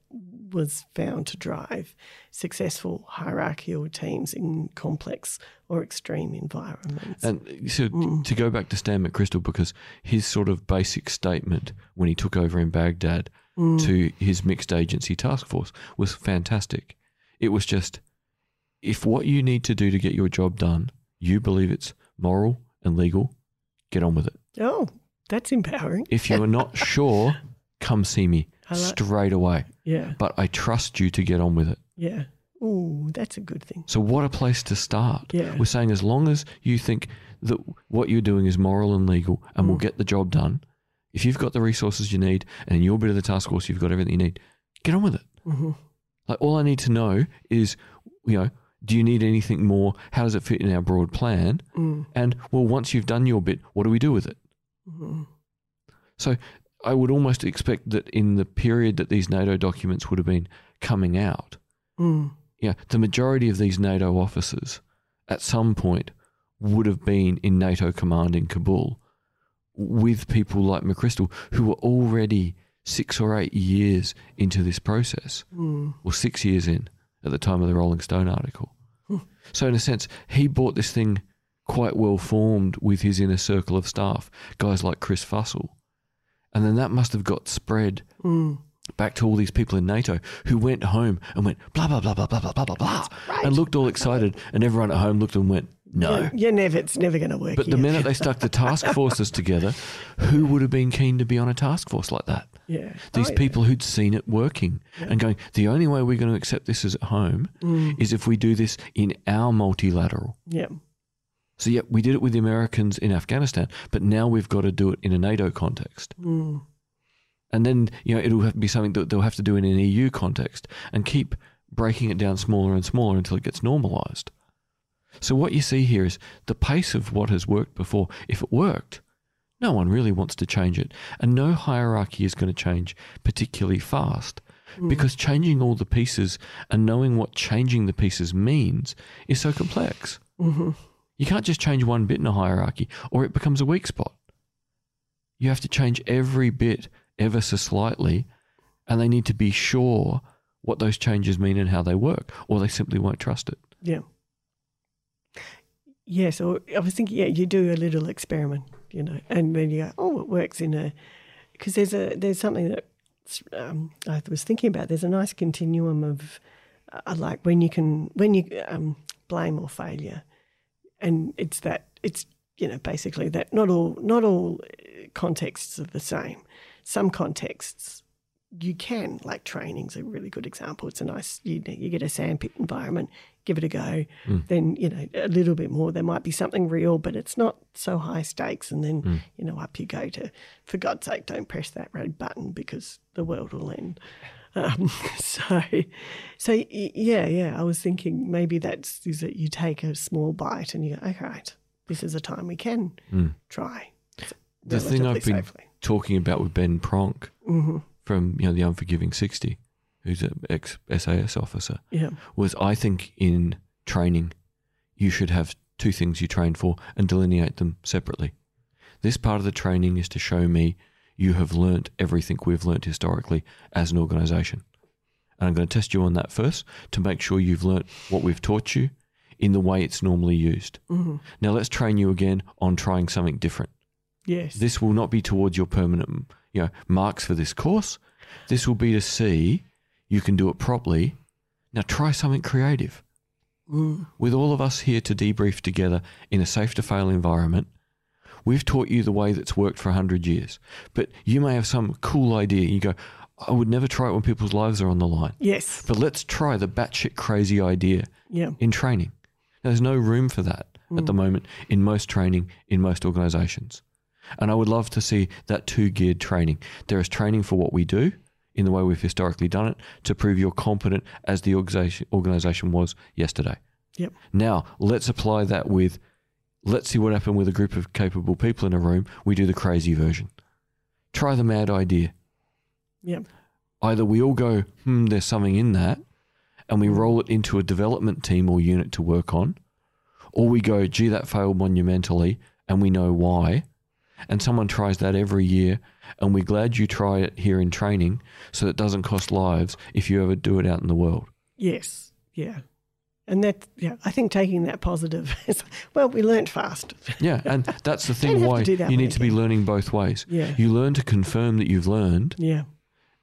S4: was found to drive successful hierarchical teams in complex or extreme environments.
S1: And so
S4: Mm.
S1: to go back to Stan McChrystal, because his sort of basic statement when he took over in Baghdad
S4: Mm.
S1: to his mixed agency task force was fantastic. It was just if what you need to do to get your job done, you believe it's moral and legal, get on with it.
S4: oh, that's empowering.
S1: If you are not sure, come see me
S4: like-
S1: straight away.
S4: Yeah,
S1: But I trust you to get on with it.
S4: yeah. Ooh, that's a good thing.
S1: So, what a place to start.
S4: Yeah.
S1: We're saying as long as you think that what you're doing is moral and legal and
S4: Mm.
S1: will get the job done, if you've got the resources you need and in your bit of the task force you've got everything you need, get on with it.
S4: hmm
S1: Like, all I need to know is, you know, do you need anything more? How does it fit in our broad plan?
S4: Mm.
S1: And, well, once you've done your bit, what do we do with it?
S4: hmm
S1: So, I would almost expect that in the period that these NATO documents would have been coming out,
S4: Mm.
S1: yeah, the majority of these NATO officers at some point would have been in NATO command in Kabul with people like McChrystal who were already six or eight years into this process,
S4: Mm.
S1: or six years in at the time of the Rolling Stone article. So, in a sense, he bought this thing quite well formed with his inner circle of staff, guys like Chris Fussell. And then that must have got spread
S4: Mm.
S1: back to all these people in NATO who went home and went blah blah blah blah blah blah blah blah blah and looked all excited and everyone at home looked and went no.
S4: You're, never. It's never going to work.
S1: But the minute they stuck the task forces together, who would have been keen to be on a task force like that?
S4: yeah,
S1: These
S4: Oh, yeah.
S1: people who'd seen it working and going, the only way we're going to accept this as at home
S4: Mm.
S1: is if we do this in our multilateral.
S4: Yeah.
S1: So, yeah, we did it with the Americans in Afghanistan, but now we've got to do it in a NATO context.
S4: Mm.
S1: And then, you know, it'll have to be something that they'll have to do in an EU context and keep breaking it down smaller and smaller until it gets normalized. So, what you see here is the pace of what has worked before. If it worked, no one really wants to change it. And no hierarchy is going to change particularly fast because changing all the pieces and knowing what changing the pieces means is so complex.
S4: hmm
S1: You can't just change one bit in a hierarchy or it becomes a weak spot. You have to change every bit ever so slightly, and they need to be sure what those changes mean and how they work, or they simply won't trust it.
S4: Yeah. Yeah, so I was thinking, yeah, you do a little experiment, you know, and then you go, oh, it works in a, because there's a there's something that um, I was thinking about. There's a nice continuum of, uh, like when you can when you um, blame or failure, and it's that it's you know basically that not all not all uh, contexts are the same. Some contexts you can like training's a really good example. It's a nice you you get a sandpit environment, give it a go. Then you know a little bit more. There might be something real, but it's not so high stakes. And then you know up you go to for God's sake, don't press that red button because the world will end. Um, so, so yeah, yeah. I was thinking maybe that's is that you take a small bite and you go, okay, right, this is a time we can try.
S1: The thing I've been
S4: safely.
S1: talking about with Ben Pronk
S4: hmm
S1: from you know the Unforgiving Sixty, who's an ex SAS officer,
S4: Yeah.
S1: was I think in training, you should have two things you train for and delineate them separately. This part of the training is to show me you have learnt everything we've learnt historically as an organisation. And I'm going to test you on that first to make sure you've learnt what we've taught you in the way it's normally used.
S4: Mhm.
S1: Now let's train you again on trying something different.
S4: Yes.
S1: This will not be towards your permanent, you know, marks for this course. This will be to see you can do it properly. Now try something creative.
S4: Mm.
S1: With all of us here to debrief together in a safe to fail environment, we've taught you the way that's worked for 100 years. But you may have some cool idea. You go, I would never try it when people's lives are on the line.
S4: Yes.
S1: But let's try the batshit crazy idea
S4: Yeah.
S1: in training. There's no room for that at the moment in most training, in most organizations. And I would love to see that two geared training. There is training for what we do in the way we've historically done it to prove you're competent as the organization, organization was yesterday.
S4: Yep.
S1: Now, let's apply that with, let's see what happened with a group of capable people in a room. We do the crazy version. Try the mad idea
S4: Yep.
S1: either we all go, hmm, there's something in that, and we roll it into a development team or unit to work on, or we go, gee, that failed monumentally, and we know why, and someone tries that every year, and we're glad you try it here in training so it doesn't cost lives if you ever do it out in the world.
S4: Yes. Yeah. And that, yeah, I think taking that positive is, well, we learnt fast.
S1: Yeah, and that's the thing why you need to be learning both ways.
S4: Yeah.
S1: You learn to confirm that you've learned,
S4: Yeah.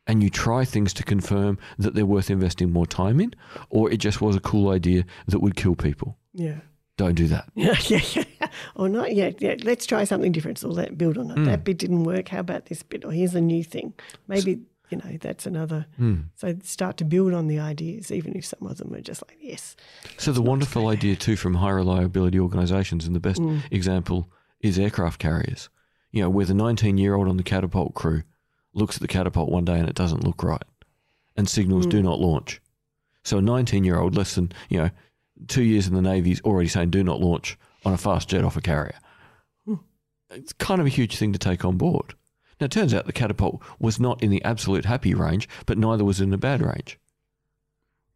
S1: and you try things to confirm that they're worth investing more time in, or it just was a cool idea that would kill people.
S4: Yeah.
S1: Don't do that.
S4: Yeah, yeah, yeah. Or not yet. Yeah, let's try something different. So let build on it.
S1: Mm.
S4: That bit didn't work. How about this bit? Or here's a new thing. Maybe you know that's another.
S1: Mm.
S4: So start to build on the ideas, even if some of them are just like yes.
S1: So the wonderful idea too from high reliability organisations, and the best
S4: Mm.
S1: example is aircraft carriers. You know, where the 19 year old on the catapult crew looks at the catapult one day and it doesn't look right, and signals do not launch. So a 19 year old, less than you know, two years in the navy, is already saying do not launch on a fast jet off a carrier. Hmm. It's kind of a huge thing to take on board. Now it turns out the catapult was not in the absolute happy range, but neither was in the bad range.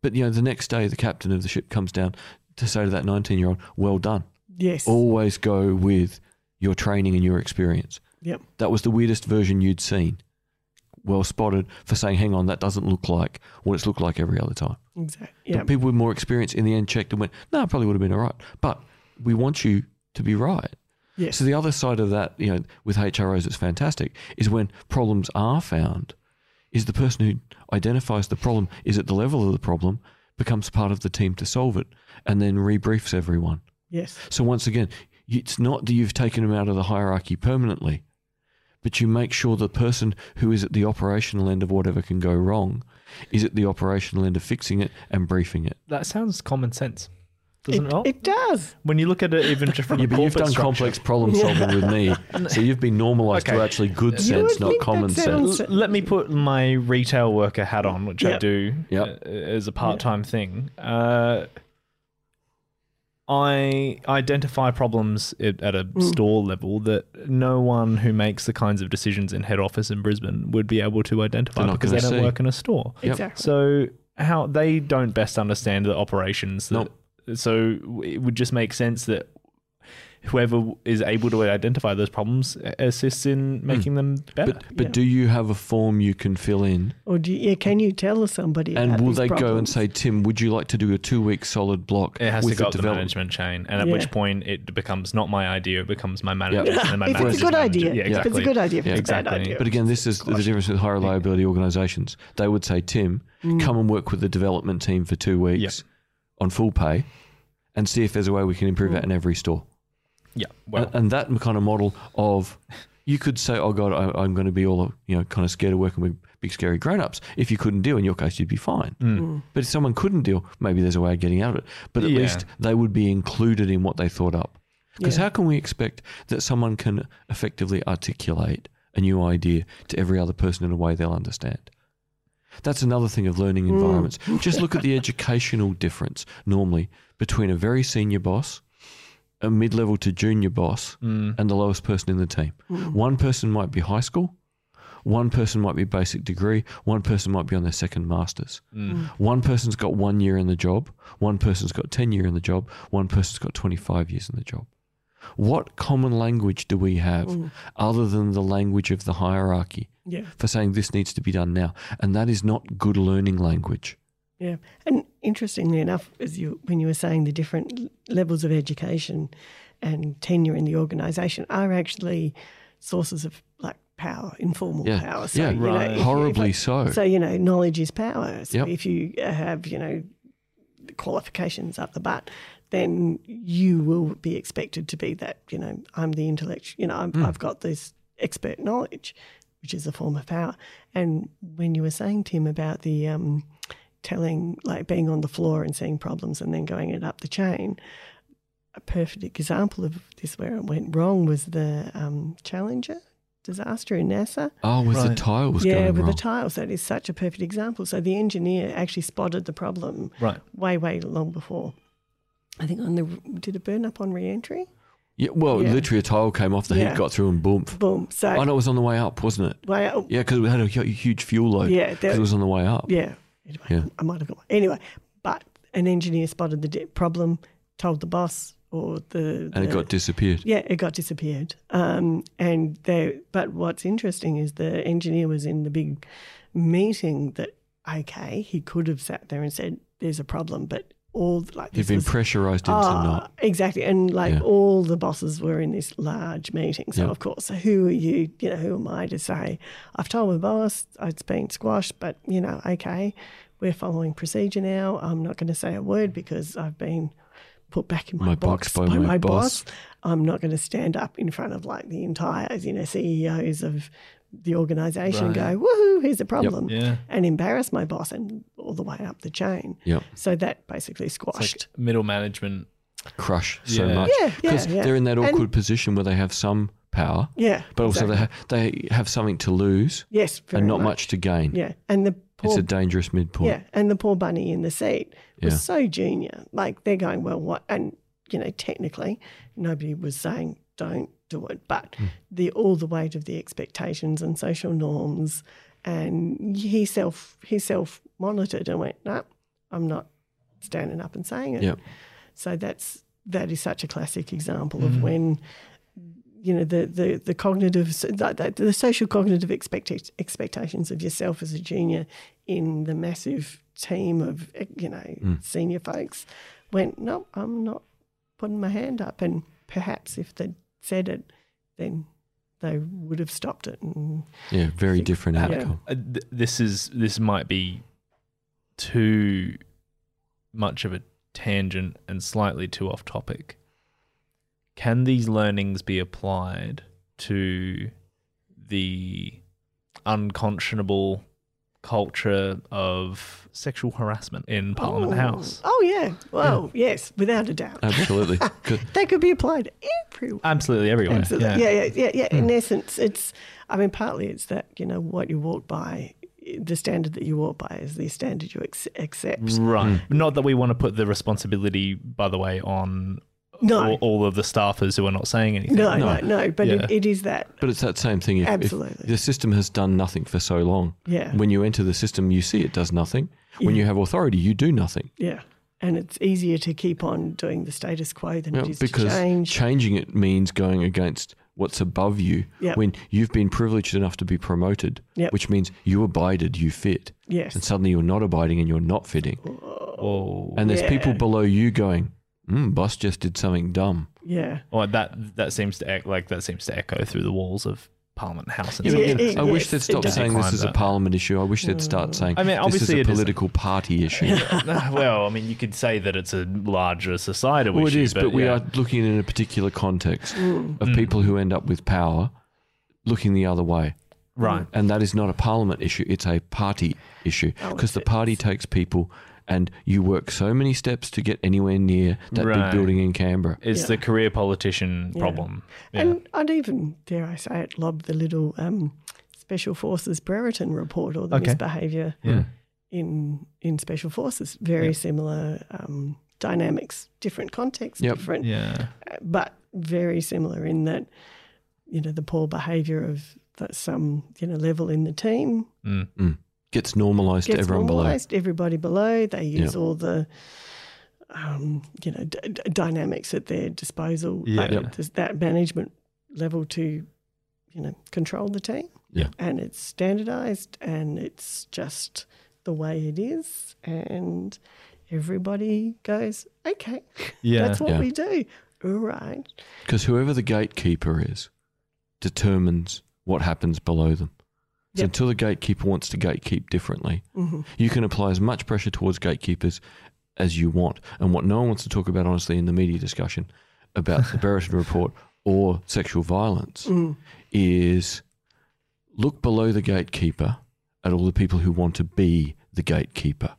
S1: But you know, the next day the captain of the ship comes down to say to that 19 year old, well done.
S4: Yes.
S1: Always go with your training and your experience.
S4: Yep.
S1: That was the weirdest version you'd seen. Well spotted for saying, hang on, that doesn't look like what it's looked like every other time.
S4: Exactly.
S1: But people with more experience in the end checked and went, no, it probably would have been all right. But we want you to be right.
S4: Yes.
S1: So the other side of that, you know, with HROs, it's fantastic, is when problems are found, is the person who identifies the problem is at the level of the problem, becomes part of the team to solve it, and then rebriefs everyone.
S4: yes.
S1: So once again, it's not that you've taken them out of the hierarchy permanently, but you make sure the person who is at the operational end of whatever can go wrong is at the operational end of fixing it and briefing it.
S3: That sounds common sense, doesn't
S4: It,
S3: it?
S4: it does.
S3: when you look at it, even just from
S1: Yeah, but you've done
S3: structure.
S1: complex problem solving with me, so you've been normalised to actually good
S3: You
S1: sense, not common
S4: that
S1: sense.
S3: L- Let me put my retail worker hat on, which I do
S1: Yep.
S3: uh, as a part-time thing. Uh, I identify problems at, at a hmm. store level that no one who makes the kinds of decisions in head office in Brisbane would be able to identify because they
S1: gonna
S3: don't work in a store.
S1: Yep.
S4: Exactly.
S3: So how they don't best understand the operations. That,
S1: Nope.
S3: So it would just make sense that whoever is able to identify those problems assists in making them better.
S1: But but
S4: Yeah.
S1: do you have a form you can fill in?
S4: Or do you, yeah, can you tell somebody?
S1: And
S4: about
S1: will
S4: these
S1: they go and say, Tim, would you like to do a two week solid block
S3: It has
S1: with
S3: to go
S1: the
S3: up the
S1: development?
S3: management chain, and at
S4: Yeah.
S3: which point it becomes not my idea; it becomes my manager. and my
S4: if it's a good
S3: manager.
S4: idea,
S3: yeah,
S4: if it's a good idea, if
S1: Yeah.
S4: it's a bad
S3: Exactly.
S4: idea.
S1: But again, this is the difference with high reliability organisations. They would say, Tim,
S4: Mm.
S1: come and work with the development team for two weeks on full pay and see if there's a way we can improve that in every store.
S3: Yeah, well,
S1: and, and that kind of model of you could say, "Oh God, I, I'm going to be all you know, kind of scared of working with big scary grown-ups." If you couldn't deal, in your case, you'd be fine.
S4: Mm.
S1: But if someone couldn't deal, maybe there's a way of getting out of it. But at
S3: Yeah.
S1: least they would be included in what they thought up. Because
S4: Yeah.
S1: how can we expect that someone can effectively articulate a new idea to every other person in a way they'll understand? That's another thing of learning environments. Just look at the educational difference normally between a very senior boss, a mid level to junior boss,
S3: Mm.
S1: and the lowest person in the team. One person might be high school, One person might be basic degree, one person might be on their second masters.
S3: Mm.
S1: One person's got one year in the job, one person's got 10 year in the job, one person's got 25 years in the job. What common language do we have
S4: Mm.
S1: other than the language of the hierarchy
S4: Yeah.
S1: for saying this needs to be done now? And that is not good learning language.
S4: Yeah, and interestingly enough, as you when you were saying the different levels of education and tenure in the organisation are actually sources of like power, informal
S1: Yeah,
S4: power. So,
S1: yeah,
S4: you know,
S3: Right.
S4: if you-
S1: Horribly
S4: if
S1: so.
S4: So you know, knowledge is power. So
S1: Yep.
S4: if you have you know qualifications up the butt, then you will be expected to be that. You know, I'm the intellect. You know, I'm,
S1: Mm.
S4: I've got this expert knowledge, which is a form of power. And when you were saying Tim about the um, telling, like being on the floor and seeing problems and then going it up the chain. A perfect example of this where it went wrong was the um, Challenger disaster in NASA.
S1: Oh, with the
S3: Right.
S1: tiles
S4: yeah,
S1: going
S4: with
S1: wrong.
S4: the tiles. That is such a perfect example. So the engineer actually spotted the problem
S3: Right.
S4: way, way long before. I think on the did it burn up on re-entry?
S1: yeah, well,
S4: Yeah.
S1: literally a tile came off, the
S4: Yeah.
S1: heat got through and boom.
S4: Boom. So
S1: Oh, no, it was on the way up, wasn't it?
S4: way out.
S1: Yeah, because we had a huge fuel load.
S4: Yeah,
S1: because
S4: there-
S1: it was on the way up.
S4: Yeah. Anyway,
S1: Yeah.
S4: I might have got one. anyway. But an engineer spotted the problem, told the boss or the,
S1: And it got disappeared.
S4: yeah, it got disappeared. Um, and they, but what's interesting is the engineer was in the big meeting that okay, he could have sat there and said, "There's a problem," but all like
S1: You've been
S4: was-
S1: pressurized into
S4: Ah,
S1: not.
S4: exactly, and like
S1: Yeah.
S4: all the bosses were in this large meeting. So
S1: Yeah.
S4: of course, so who are you? You know, who am I to say? I've told my boss it's been squashed, but you know, okay, we're following procedure now. I'm not going to say a word because I've been put back in my,
S1: My box
S4: box,
S1: by
S4: by,
S1: my
S4: my
S1: boss.
S4: boss. I'm not going to stand up in front of like the entire, you know, CEOs of the organisation and
S3: Right.
S4: go, "Woohoo! Here's a problem,"
S3: Yeah.
S4: and embarrass my boss and all the way up the chain.
S1: Yep.
S4: So that basically
S3: It's
S4: squashed.
S3: like middle management.
S1: Crush so
S3: Yeah.
S1: much.
S4: Yeah, yeah,
S1: Because
S4: yeah.
S1: they're in that
S4: And-
S1: awkward position where they have some power,
S4: yeah,
S1: but also
S4: exactly.
S1: they, ha- they have something to lose
S4: Yes, very
S1: and not much. to gain.
S4: Yeah, and the
S1: It's a dangerous midpoint.
S4: yeah, and the poor bunny in the seat was
S1: Yeah.
S4: so junior. Like they're going, well, what? And you know, technically, nobody was saying don't do it, but
S1: Hmm.
S4: the all the weight of the expectations and social norms, and he self he self monitored and went, no, I'm not standing up and saying it.
S1: Yep.
S4: So that's that is such a classic example
S1: Hmm.
S4: of when you know the the the cognitive the, the, the social cognitive expect, expectations of yourself as a junior in the massive team of you know
S1: Mm.
S4: senior folks went no I'm not putting my hand up and perhaps if they'd said it then they would have stopped it and
S1: Yeah, very different
S4: Yeah.
S1: outcome.
S3: Uh, th- this is this might be too much of a tangent and slightly too off topic. Can these learnings be applied to the unconscionable culture of sexual harassment in Parliament
S4: oh,
S3: House?
S4: oh yeah well yes without a doubt
S1: Absolutely,
S4: that could be applied everywhere
S3: Absolutely everywhere.
S4: Absolutely.
S3: Yeah.
S4: Yeah, yeah, yeah, yeah. In hmm. essence, it's, I mean, partly it's that, you know, what you walk by, the standard that you walk by is the standard you ex- accept.
S3: Right. Hmm. Not that we want to put the responsibility, by the way, on
S4: No.
S3: all, all of the staffers who are not saying anything.
S4: No, no, no, but
S3: Yeah.
S4: it, it is that.
S1: but it's that same thing. If, if
S4: Absolutely.
S1: the system has done nothing for so long,
S4: Yeah.
S1: when you enter the system, you see it does nothing. When you have authority, you do nothing.
S4: Yeah. And it's easier to keep on doing the status quo than
S1: Yeah,
S4: it is
S1: because
S4: to change.
S1: changing it means going against what's above you.
S4: Yep.
S1: When you've been privileged enough to be promoted,
S4: Yep.
S1: which means you abided, you fit,
S4: yes.
S1: and suddenly you're not abiding and you're not fitting.
S3: Whoa.
S1: And there's people below you going, mm, "Boss just did something dumb."
S4: Yeah.
S3: Well, that that seems to act like that seems to echo through the walls of Parliament House. And
S1: Yeah,
S3: stuff.
S1: but, you
S4: it-
S1: I wish they'd
S4: it
S1: stop saying this is a parliament issue. I wish they'd start saying
S3: I mean,
S1: this is
S3: obviously
S1: a
S3: it isn't.
S1: political party issue.
S3: well, I mean, you could say that it's a larger societal
S1: well, it
S3: issue.
S1: is, but, we
S3: yeah.
S1: are looking in a particular context
S4: Mm.
S1: of
S3: Mm.
S1: people who end up with power looking the other way.
S3: right.
S1: And that is not a parliament issue, it's a party issue.
S4: Oh,
S1: Because the party takes people and you work so many steps to get anywhere near that
S3: Right.
S1: big building in Canberra.
S3: It's
S4: Yeah.
S3: the career politician
S4: Yeah.
S3: problem. Yeah.
S4: And I'd even, dare I say it, lob the little um, Special Forces Brereton report or the
S3: Okay.
S4: misbehaviour
S3: yeah.
S4: in in special forces. Very
S3: Yeah.
S4: similar um, dynamics, different contexts,
S1: Yep.
S4: different,
S3: Yeah.
S4: but very similar in that you know the poor behaviour of that some you know level in the team
S3: Mm.
S1: Gets normalized to everyone
S4: normalised, everybody below. They use
S1: Yeah.
S4: all the um, you know d- d- dynamics at their disposal.
S3: Yeah.
S4: at
S3: Yep.
S4: that management level to you know control the team.
S1: Yeah.
S4: and it's standardized and it's just the way it is, and everybody goes okay.
S3: Yeah.
S4: That's what
S1: Yeah.
S4: we do. All right.
S1: Because whoever the gatekeeper is determines what happens below them. So
S4: Yep.
S1: until the gatekeeper wants to gatekeep differently,
S4: hmm
S1: you can apply as much pressure towards gatekeepers as you want. And what no one wants to talk about, honestly, in the media discussion about the Brereton report or sexual violence
S4: Mm.
S1: is look below the gatekeeper at all the people who want to be the gatekeeper.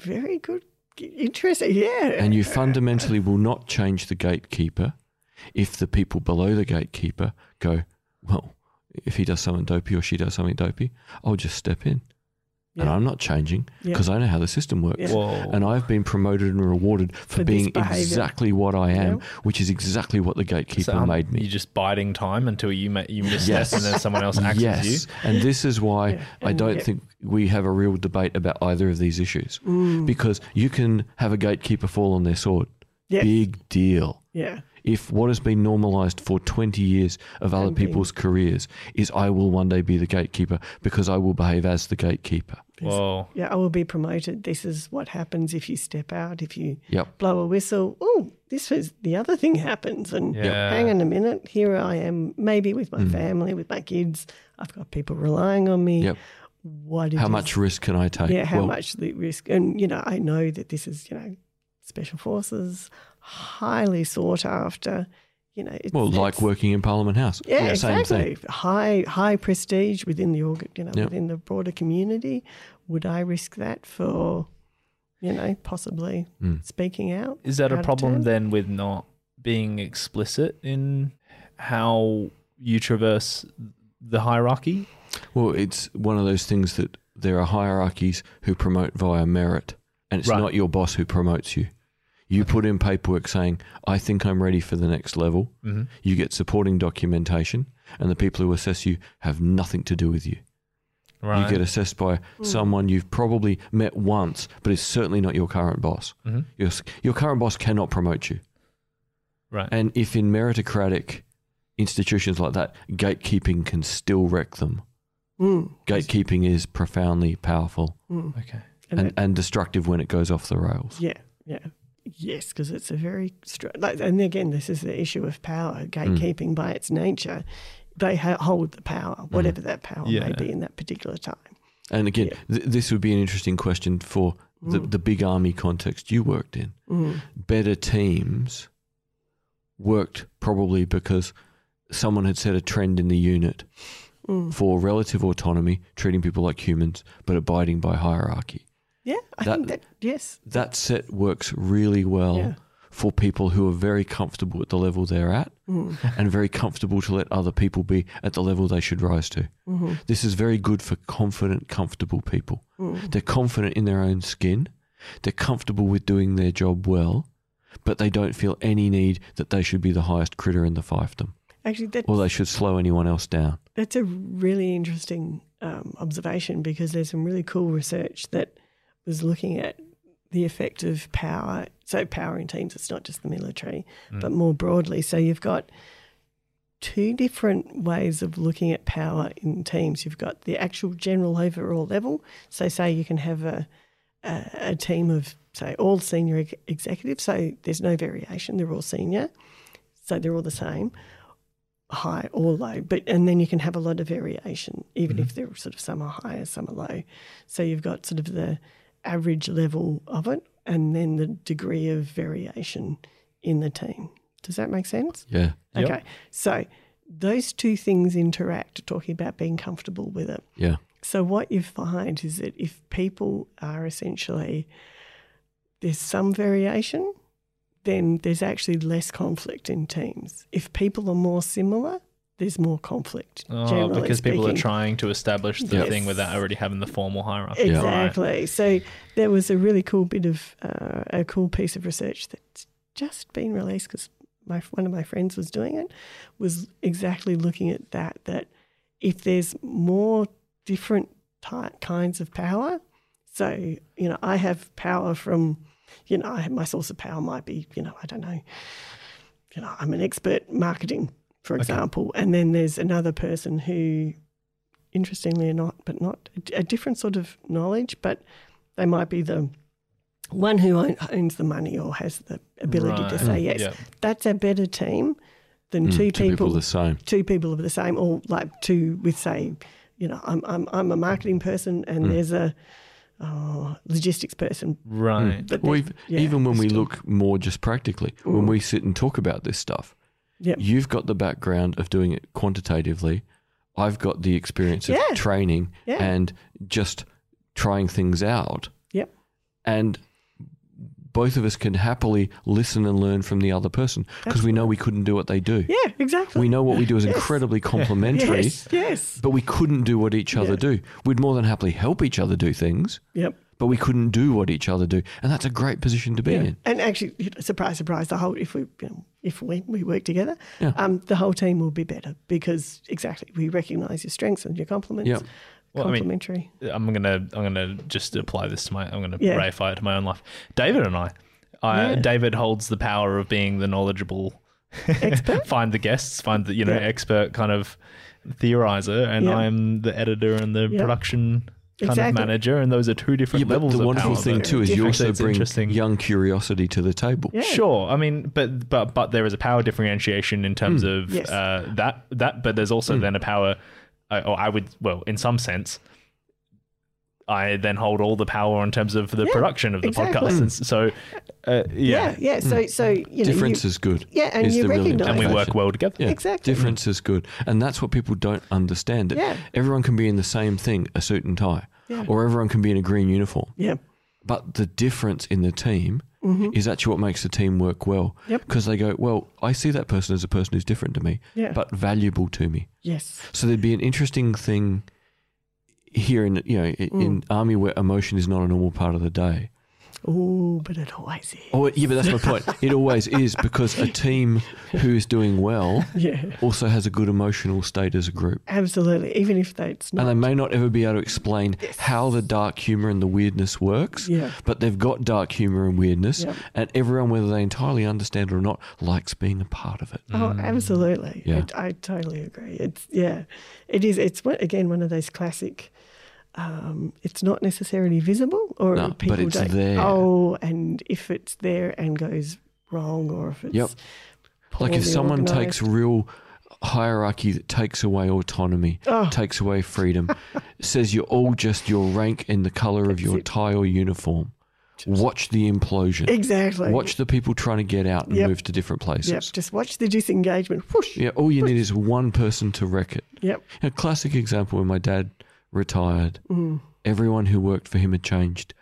S4: Very good. Interesting. Yeah.
S1: And you fundamentally will not change the gatekeeper if the people below the gatekeeper go, well, if he does something dopey or she does something dopey, I'll just step in. And I'm not changing
S4: Yeah.
S1: because I know how the system works.
S4: Yeah.
S1: And I've been promoted and rewarded for,
S4: For
S1: being exactly what I am,
S4: Yeah.
S1: which is exactly what the gatekeeper
S3: So, um,
S1: made me.
S3: You're just biding time until you ma- you miss
S1: Yes.
S3: and then someone else acts
S1: yes.
S3: you.
S1: And this is why
S4: Yeah.
S1: I don't
S4: yeah.
S1: think we have a real debate about either of these issues.
S4: Mm.
S1: Because you can have a gatekeeper fall on their sword.
S4: Yes.
S1: Big deal.
S4: Yeah.
S1: If what has been normalized for 20 years of other people's careers is I will one day be the gatekeeper because I will behave as the gatekeeper.
S3: Whoa.
S4: Yeah, I will be promoted. This is what happens if you step out, if you
S1: Yep.
S4: blow a whistle. Oh, this is the other thing happens. And
S3: Yeah.
S4: hang on a minute, here I am, maybe with my
S1: Mm.
S4: family, with my kids. I've got people relying on me.
S1: Yep.
S4: What it
S1: How
S4: is-
S1: much risk can I take?
S4: Yeah, how
S1: Well,
S4: much the risk? And you know, I know that this is you know, special forces, highly sought after. You know, it's,
S1: Well, like working in Parliament House.
S4: Yeah,
S1: same
S4: exactly.
S1: thing.
S4: High high prestige within the org, you know,
S1: Yep.
S4: within the broader community. Would I risk that for, you know, possibly
S1: Mm.
S4: speaking out?
S3: Is that
S4: out
S3: a problem then with not being explicit in how you traverse the hierarchy?
S1: Well, it's one of those things that there are hierarchies who promote via merit, and it's
S3: Right.
S1: not your boss who promotes you. You put in paperwork saying, I think I'm ready for the next level.
S3: Mm-hmm.
S1: You get supporting documentation, and the people who assess you have nothing to do with you.
S3: Right.
S1: You get assessed by someone you've probably met once, but is certainly not your current boss.
S3: Mhm.
S1: Your, your current boss cannot promote you.
S3: Right.
S1: And if in meritocratic institutions like that, gatekeeping can still wreck them.
S4: Mm,
S1: Gatekeeping is profoundly powerful
S4: mm.
S3: okay.
S4: And,
S1: and,
S4: that-
S1: and destructive when it goes off the rails.
S4: yeah, yeah, yes, because it's a very str- like, and again, this is the issue of power. Gatekeeping by its nature, they ha- hold the power, whatever that power may be in that particular time.
S1: And again,
S4: Yeah.
S1: th- this would be an interesting question for the,
S4: Mm.
S1: the big army context you worked in.
S4: Mm.
S1: Better teams worked probably because someone had set a trend in the unit
S4: Mm.
S1: for relative autonomy, treating people like humans, but abiding by hierarchy.
S4: Yeah, I
S1: That-
S4: think that yes,
S1: That set works really well
S4: Yeah.
S1: for people who are very comfortable at the level they're at
S4: Mm.
S1: and very comfortable to let other people be at the level they should rise to.
S4: Mhm.
S1: This is very good for confident, comfortable people.
S4: Mm.
S1: They're confident in their own skin, they're comfortable with doing their job well, but they don't feel any need that they should be the highest critter in the fiefdom
S4: Actually, that
S1: or they should slow anyone else down.
S4: That's a really interesting um, observation because there's some really cool research that was looking at the effect of power. So, power in teams, it's not just the military, mm. but more broadly. So, you've got two different ways of looking at power in teams. You've got the actual general overall level. So, say you can have a, a, a team of, say, all senior ex- executives. So, there's no variation, they're all senior. So, they're all the same high or low, but and then you can have a lot of variation, even mm-hmm. if there sort of some are higher, some are low. So you've got sort of the average level of it, and then the degree of variation in the team. Does that make sense?
S1: Yeah.
S3: Yep.
S4: Okay, so those two things interact. Talking about being comfortable with it.
S1: Yeah.
S4: So what you find is that if people are essentially there's some variation, then there's actually less conflict in teams. If people are more similar, there's more conflict.
S3: Oh,
S4: generally
S3: because people are trying to establish the
S4: Yes.
S3: thing without already having the formal hierarchy.
S1: Yeah.
S3: Right.
S4: Exactly. So there was a really cool bit of uh, a cool piece of research that's just been released because my one of my friends was doing it. Was exactly looking at that. That if there's more different ty- kinds of power, so you know, I have power from, you know, I have, my source of power might be, you know, I don't know, you know, I'm an expert marketing, for example, and then there's another person who, interestingly or not, but not a, a different sort of knowledge, but they might be the one who own- owns the money or has the ability to say yes.
S3: Yeah.
S4: That's a better team than
S1: Mm,
S4: two
S1: two people
S4: people
S1: the same.
S4: two people of the same, or like two with say, you know, I'm I'm I'm a marketing person and
S1: Mm.
S4: there's a oh, logistics person.
S3: Right.
S4: But
S1: Well, even,
S4: yeah,
S1: even when we
S4: still-
S1: look more just practically, when
S4: Mm.
S1: we sit and talk about this stuff,
S4: Yep.
S1: you've got the background of doing it quantitatively. I've got the experience of
S4: Yeah.
S1: training
S4: Yeah.
S1: and just trying things out.
S4: Yep.
S1: And both of us can happily listen and learn from the other person because we know we couldn't do what they do.
S4: Yeah, exactly.
S1: We know what we do is
S4: Yes.
S1: incredibly complementary,
S4: Yes, yes.
S1: but we couldn't do what each other
S4: Yeah.
S1: do. We'd more than happily help each other do things,
S4: Yep.
S1: But we couldn't do what each other do. And that's a great position to be
S4: Yeah.
S1: in.
S4: And actually, surprise, surprise, the whole if we you know, if we, we work together,
S1: Yeah.
S4: um, the whole team will be better because exactly we recognise your strengths and your complements.
S1: Yep.
S3: Well, I mean, I'm gonna I'm gonna just apply this to my I'm gonna
S4: Yeah.
S3: ratify it to my own life. David and I, I
S4: Yeah.
S3: David holds the power of being the knowledgeable
S4: Expert?
S3: find the guests, find the you know
S4: Yeah.
S3: expert kind of theorizer, and
S4: Yeah.
S3: I'm the editor and the
S4: Yeah.
S3: production kind
S4: Exactly.
S3: of manager, and those are two different
S1: Yeah, but
S3: levels
S1: the
S3: of
S1: wonderful
S3: power,
S1: thing
S3: but-
S1: too is you also bring
S3: interesting.
S1: young curiosity to the table.
S4: Yeah.
S3: Sure, I mean, but but but there is a power differentiation in terms of
S4: Yes.
S3: uh, that that, but there's also then a power, uh, or I would well, in some sense, I then hold all the power in terms of the
S4: Yeah,
S3: production of the
S4: exactly.
S3: podcast, and so uh,
S4: Yeah,
S3: yeah.
S4: yeah. So, so you know,
S1: Difference
S4: you,
S1: is good.
S4: yeah, and
S1: is
S4: you recognise
S3: and we work well together.
S1: Yeah,
S4: Exactly.
S1: Difference is good, and that's what people don't understand. That
S4: Yeah.
S1: everyone can be in the same thing, a suit and tie,
S4: Yeah.
S1: or everyone can be in a green uniform.
S4: yeah,
S1: But the difference in the team is actually what makes the team work well.
S4: Mm-hmm. Yep.
S1: Because they go, well, I see that person as a person who's different to me,
S4: Yeah.
S1: but valuable to me.
S4: yes,
S1: So there'd be an interesting thing here in you know in,
S4: Mm.
S1: in army where emotion is not a normal part of the day.
S4: oh, but it always is.
S1: Oh yeah, but that's my point. It always is because a team who's doing well
S4: Yeah,
S1: also has a good emotional state as a group.
S4: absolutely. Even if they, it's
S1: And they may not ever be able to explain how the dark humor and the weirdness works,
S4: Yeah.
S1: but they've got dark humor and weirdness,
S4: Yep.
S1: and everyone, whether they entirely understand it or not, likes being a part of it.
S4: Oh, absolutely.
S1: Yeah.
S4: I, I totally agree. It's yeah, it is. It's again one of those classic. Um, it's not necessarily visible, or
S1: No, but
S4: people
S1: it's
S4: don't.
S1: there.
S4: Oh, and if it's there and goes wrong, or if it's
S1: Yep. Like if someone
S4: organised.
S1: takes real hierarchy that takes away autonomy,
S4: Oh.
S1: takes away freedom, says you're all just your rank and the color of your
S4: it.
S1: tie or uniform. Watch the implosion.
S4: exactly
S1: Watch the people trying to get out and
S4: Yep.
S1: move to different places.
S4: Yep, just watch the disengagement. Whoosh.
S1: Yeah, all you need is one person to wreck it.
S4: Yep.
S1: A classic example when my dad retired,
S4: Mm.
S1: everyone who worked for him had changed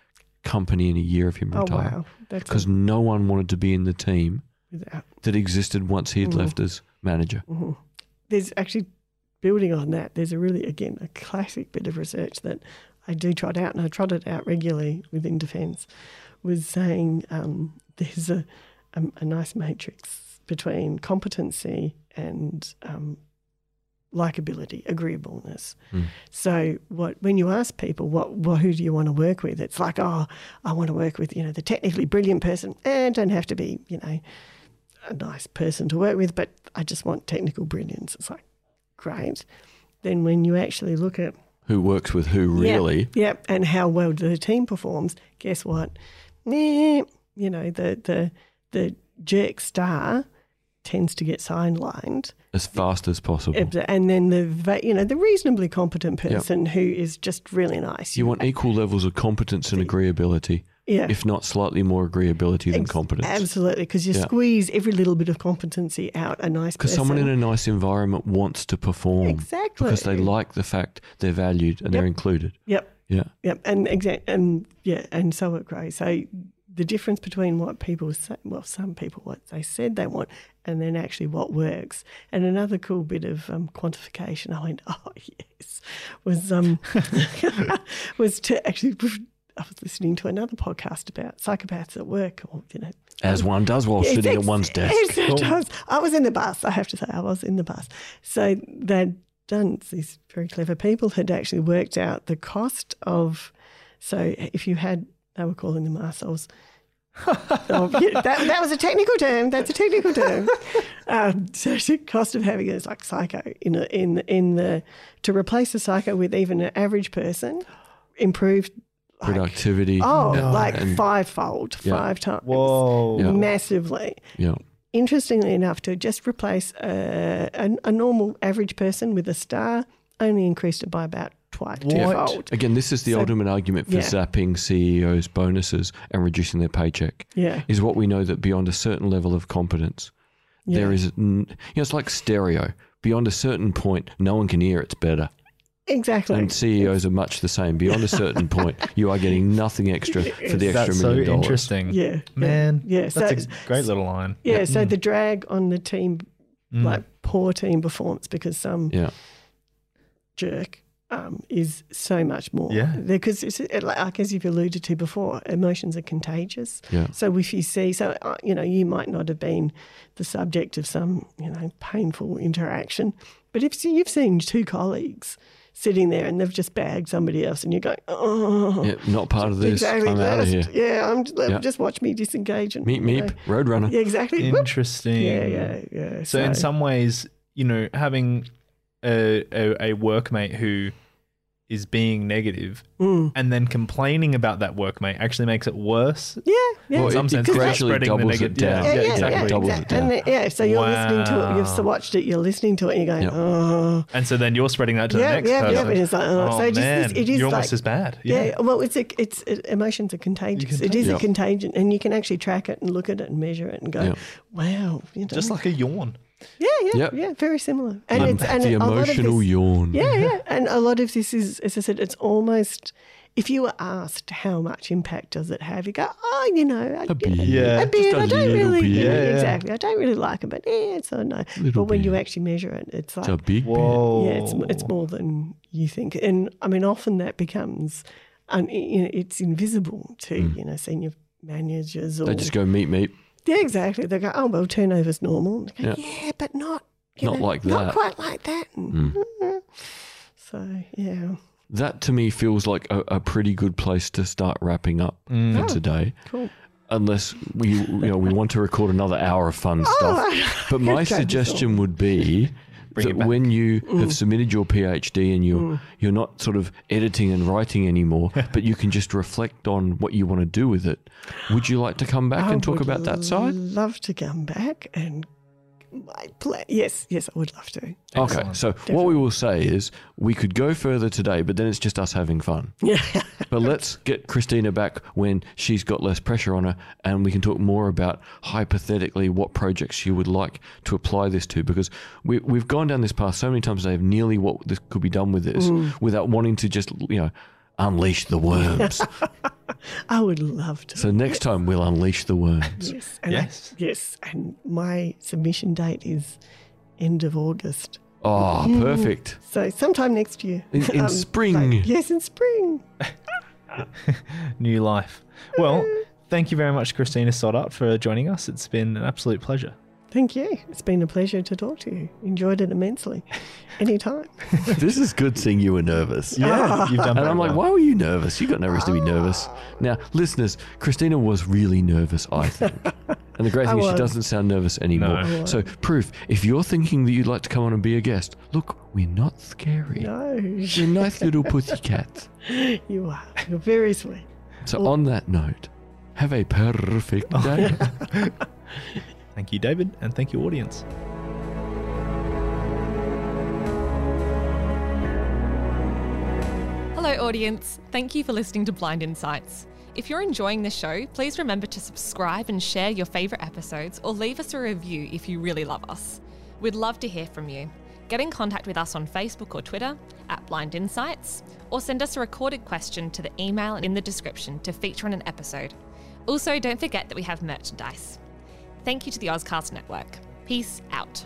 S1: company in a year of him
S4: Oh
S1: retiring.
S4: wow,
S1: Because no one wanted to be in the team
S4: without.
S1: that existed once he had left as manager.
S4: there's actually building on that. There's a really again a classic bit of research that I do trot out, and I trot it out regularly within defence. Was saying um, there's a, a a nice matrix between competency and um, likability, agreeableness.
S1: Mm.
S4: So what when you ask people what, what who do you want to work with, it's like oh I want to work with you know the technically brilliant person, and don't have to be you know a nice person to work with, but I just want technical brilliance. It's like, great. Then when you actually look at
S1: Who works with who really?
S4: Yep, yep, and how well the team performs, guess what? Meh, you know, the the the jerk star tends to get sidelined.
S1: As fast as possible.
S4: And then the you know the reasonably competent person who is just really nice.
S1: You want equal levels of competence and agreeability,
S4: yeah,
S1: if not slightly more agreeability than
S4: Ex-
S1: competence.
S4: Absolutely, because you
S1: Yeah.
S4: squeeze every little bit of competency out a nice
S1: Because someone in a nice environment wants to perform.
S4: Exactly.
S1: Because they like the fact they're valued and they're included.
S4: Yep.
S1: Yeah.
S4: Yep, and exact, and yeah, and so it grows. So the difference between what people say, well, some people what they said they want, and then actually what works. And another cool bit of um, quantification, I went, oh yes, was um, was to actually. I was listening to another podcast about psychopaths at work, or you know,
S1: As one does while
S4: Yes,
S1: sitting at one's desk.
S4: it does. I was in the bus. I have to say, I was in the bus. So they done, these very clever people had actually worked out the cost of. So if you had, they were calling them arseholes. oh, that, that was a technical term. That's a technical term. um, so the cost of having it is like psycho in a, in in the to replace a psycho with even an average person, improved like,
S1: Productivity.
S4: oh
S1: Yeah.
S4: like
S1: And-
S4: fivefold,
S1: Yeah.
S4: five times,
S3: Whoa.
S1: Yeah.
S4: massively
S1: yeah.
S4: interestingly enough, to just replace a, a, a normal average person with a star only increased it by about twice,
S3: What?
S4: twofold.
S1: Again, this is the
S4: So-
S1: ultimate argument for
S4: Yeah.
S1: zapping CEOs' bonuses and reducing their paycheck.
S4: Yeah,
S1: Is what we know that beyond a certain level of competence,
S4: yeah.
S1: there is, you know, it's like stereo. Beyond a certain point, no one can hear it's better.
S4: exactly.
S1: And CEOs are much the same. Beyond a certain point, you are getting nothing extra for the extra
S3: That's so
S1: million dollars.
S3: interesting.
S4: yeah,
S3: Man,
S4: Yeah,
S3: that's
S4: so-
S3: a great little line.
S4: yeah. So the drag on the team,
S3: Mm.
S4: like poor team performance, because some
S1: Yeah.
S4: jerk um, is so much more.
S3: Yeah.
S4: Because it's it, like as you've alluded to before, emotions are contagious.
S1: Yeah.
S4: So if you see, so uh, you know, you might not have been the subject of some you know painful interaction, but if you've seen two colleagues sitting there and they've just bagged somebody else, and you're going, oh,
S1: Yeah, not part of this.
S4: exactly.
S1: I'm out of here.
S4: Yeah, I'm just,
S1: Yeah.
S4: just watch me disengage and
S1: Meep
S4: you
S1: meep,
S4: know.
S1: Roadrunner.
S4: Yeah, exactly. Whoop.
S3: Interesting.
S4: Yeah, yeah, yeah.
S3: So, in some ways, you know, having a, a, a workmate who is being negative
S4: Mm.
S3: and then complaining about that workmate actually makes it worse.
S4: yeah, yeah.
S1: Well,
S3: in some
S1: it,
S3: sense,
S1: it
S3: it's
S1: gradually
S3: spreading the
S1: doubles it
S3: negative-
S1: down.
S3: Yeah,
S4: yeah, yeah,
S3: exactly.
S4: yeah,
S1: doubles it down.
S4: And then, yeah, so you're listening to it. You've so watched it. You're listening to it, and you're going,
S1: Yep.
S4: oh,
S3: And so then you're spreading that to
S4: yeah,
S3: the next
S4: yeah,
S3: person.
S4: yeah. And it's like, oh,
S3: Oh,
S4: so just
S3: man,
S4: this, it is
S3: you're
S4: like,
S3: almost as bad.
S4: yeah. Well, it's a, it's it, emotions are contagious. It is
S1: Yep.
S4: a contagion, and you can actually track it and look at it and measure it and go,
S1: Yep.
S4: wow, you know,
S3: Just like a yawn.
S4: Yeah, yeah,
S1: Yep.
S4: yeah, very similar. And
S1: Um,
S4: it's and
S1: the
S4: a lot of
S1: emotional
S4: this-
S1: yawn.
S4: Yeah, yeah. And a lot of this is, as I said, it's almost, if you were asked how much impact does it have, you go, oh, you know, I,
S1: A bit.
S3: Yeah.
S4: a bit.
S1: Just a
S4: I don't really,
S1: bit.
S4: yeah,
S3: Yeah, yeah.
S4: exactly. I don't really like it, but yeah, it's a no.
S1: Little
S4: but when you actually measure it, it's like,
S1: It's a big bit.
S4: Yeah, it's it's more than you think. And I mean, often that becomes, un, you know, it's invisible to you know senior managers or
S1: Mm. They just go meet meet.
S4: Yeah, exactly. They go, oh well, turnover's normal. They go,
S1: Yeah.
S4: yeah. but not you
S1: Not
S4: know,
S1: like
S4: not
S1: that."
S4: quite like that.
S1: Mm.
S4: So yeah,
S1: That to me feels like a, a pretty good place to start wrapping up
S3: Mm.
S1: for today.
S4: cool.
S1: Unless we you know we want to record another hour of fun stuff.
S4: Oh,
S1: But my suggestion would be
S3: Bring
S1: that when you
S4: Mm.
S1: have submitted your PhD and you're you're not sort of editing and writing anymore, but you can just reflect on what you want to do with it. Would you like to come back
S4: I
S1: and talk about that side?
S4: Love to come back and my plan. Yes, yes, I would love to.
S1: Okay,
S3: Excellent.
S1: so what we will say is we could go further today, but then it's just us having fun.
S4: Yeah,
S1: But let's get Christina back when she's got less pressure on her, and we can talk more about hypothetically what projects she would like to apply this to. Because we, we've gone down this path so many times today of nearly what this could be done with this, mm. without wanting to just you know unleash the worms.
S4: I would love to.
S1: so next time we'll unleash the worms.
S4: yes, and
S3: Yes.
S4: yes, and my submission date is end of August.
S1: Oh, perfect.
S4: So sometime next year. Um,
S1: In- in spring.
S4: like- yes, in spring.
S3: New life. Well, thank you very much, Christina Soddart, for joining us. It's been an absolute pleasure.
S4: Thank you. It's been a pleasure to talk to you. Enjoyed it immensely. Anytime.
S1: this is good seeing you were nervous.
S3: Yeah, ah. you've done
S1: And I'm like, why were you nervous? You got no reason to be ah. nervous. Now, listeners, Christina was really nervous, I think. And the great
S4: I
S1: thing is she doesn't sound nervous anymore.
S3: No.
S1: So, proof, if you're thinking that you'd like to come on and be a guest, look, we're not scary.
S4: No,
S1: We're nice little pussycats.
S4: you are. You're very sweet.
S1: So, on that note, have a perfect day.
S3: Thank you, David, and thank you, audience.
S5: Hello, audience. Thank you for listening to Blind Insights. If you're enjoying the show, please remember to subscribe and share your favourite episodes or leave us a review if you really love us. We'd love to hear from you. Get in contact with us on Facebook or Twitter at Blind Insights, or send us a recorded question to the email in the description to feature on an episode. Also, don't forget that we have merchandise. Thank you to the Ozcast Network. Peace out.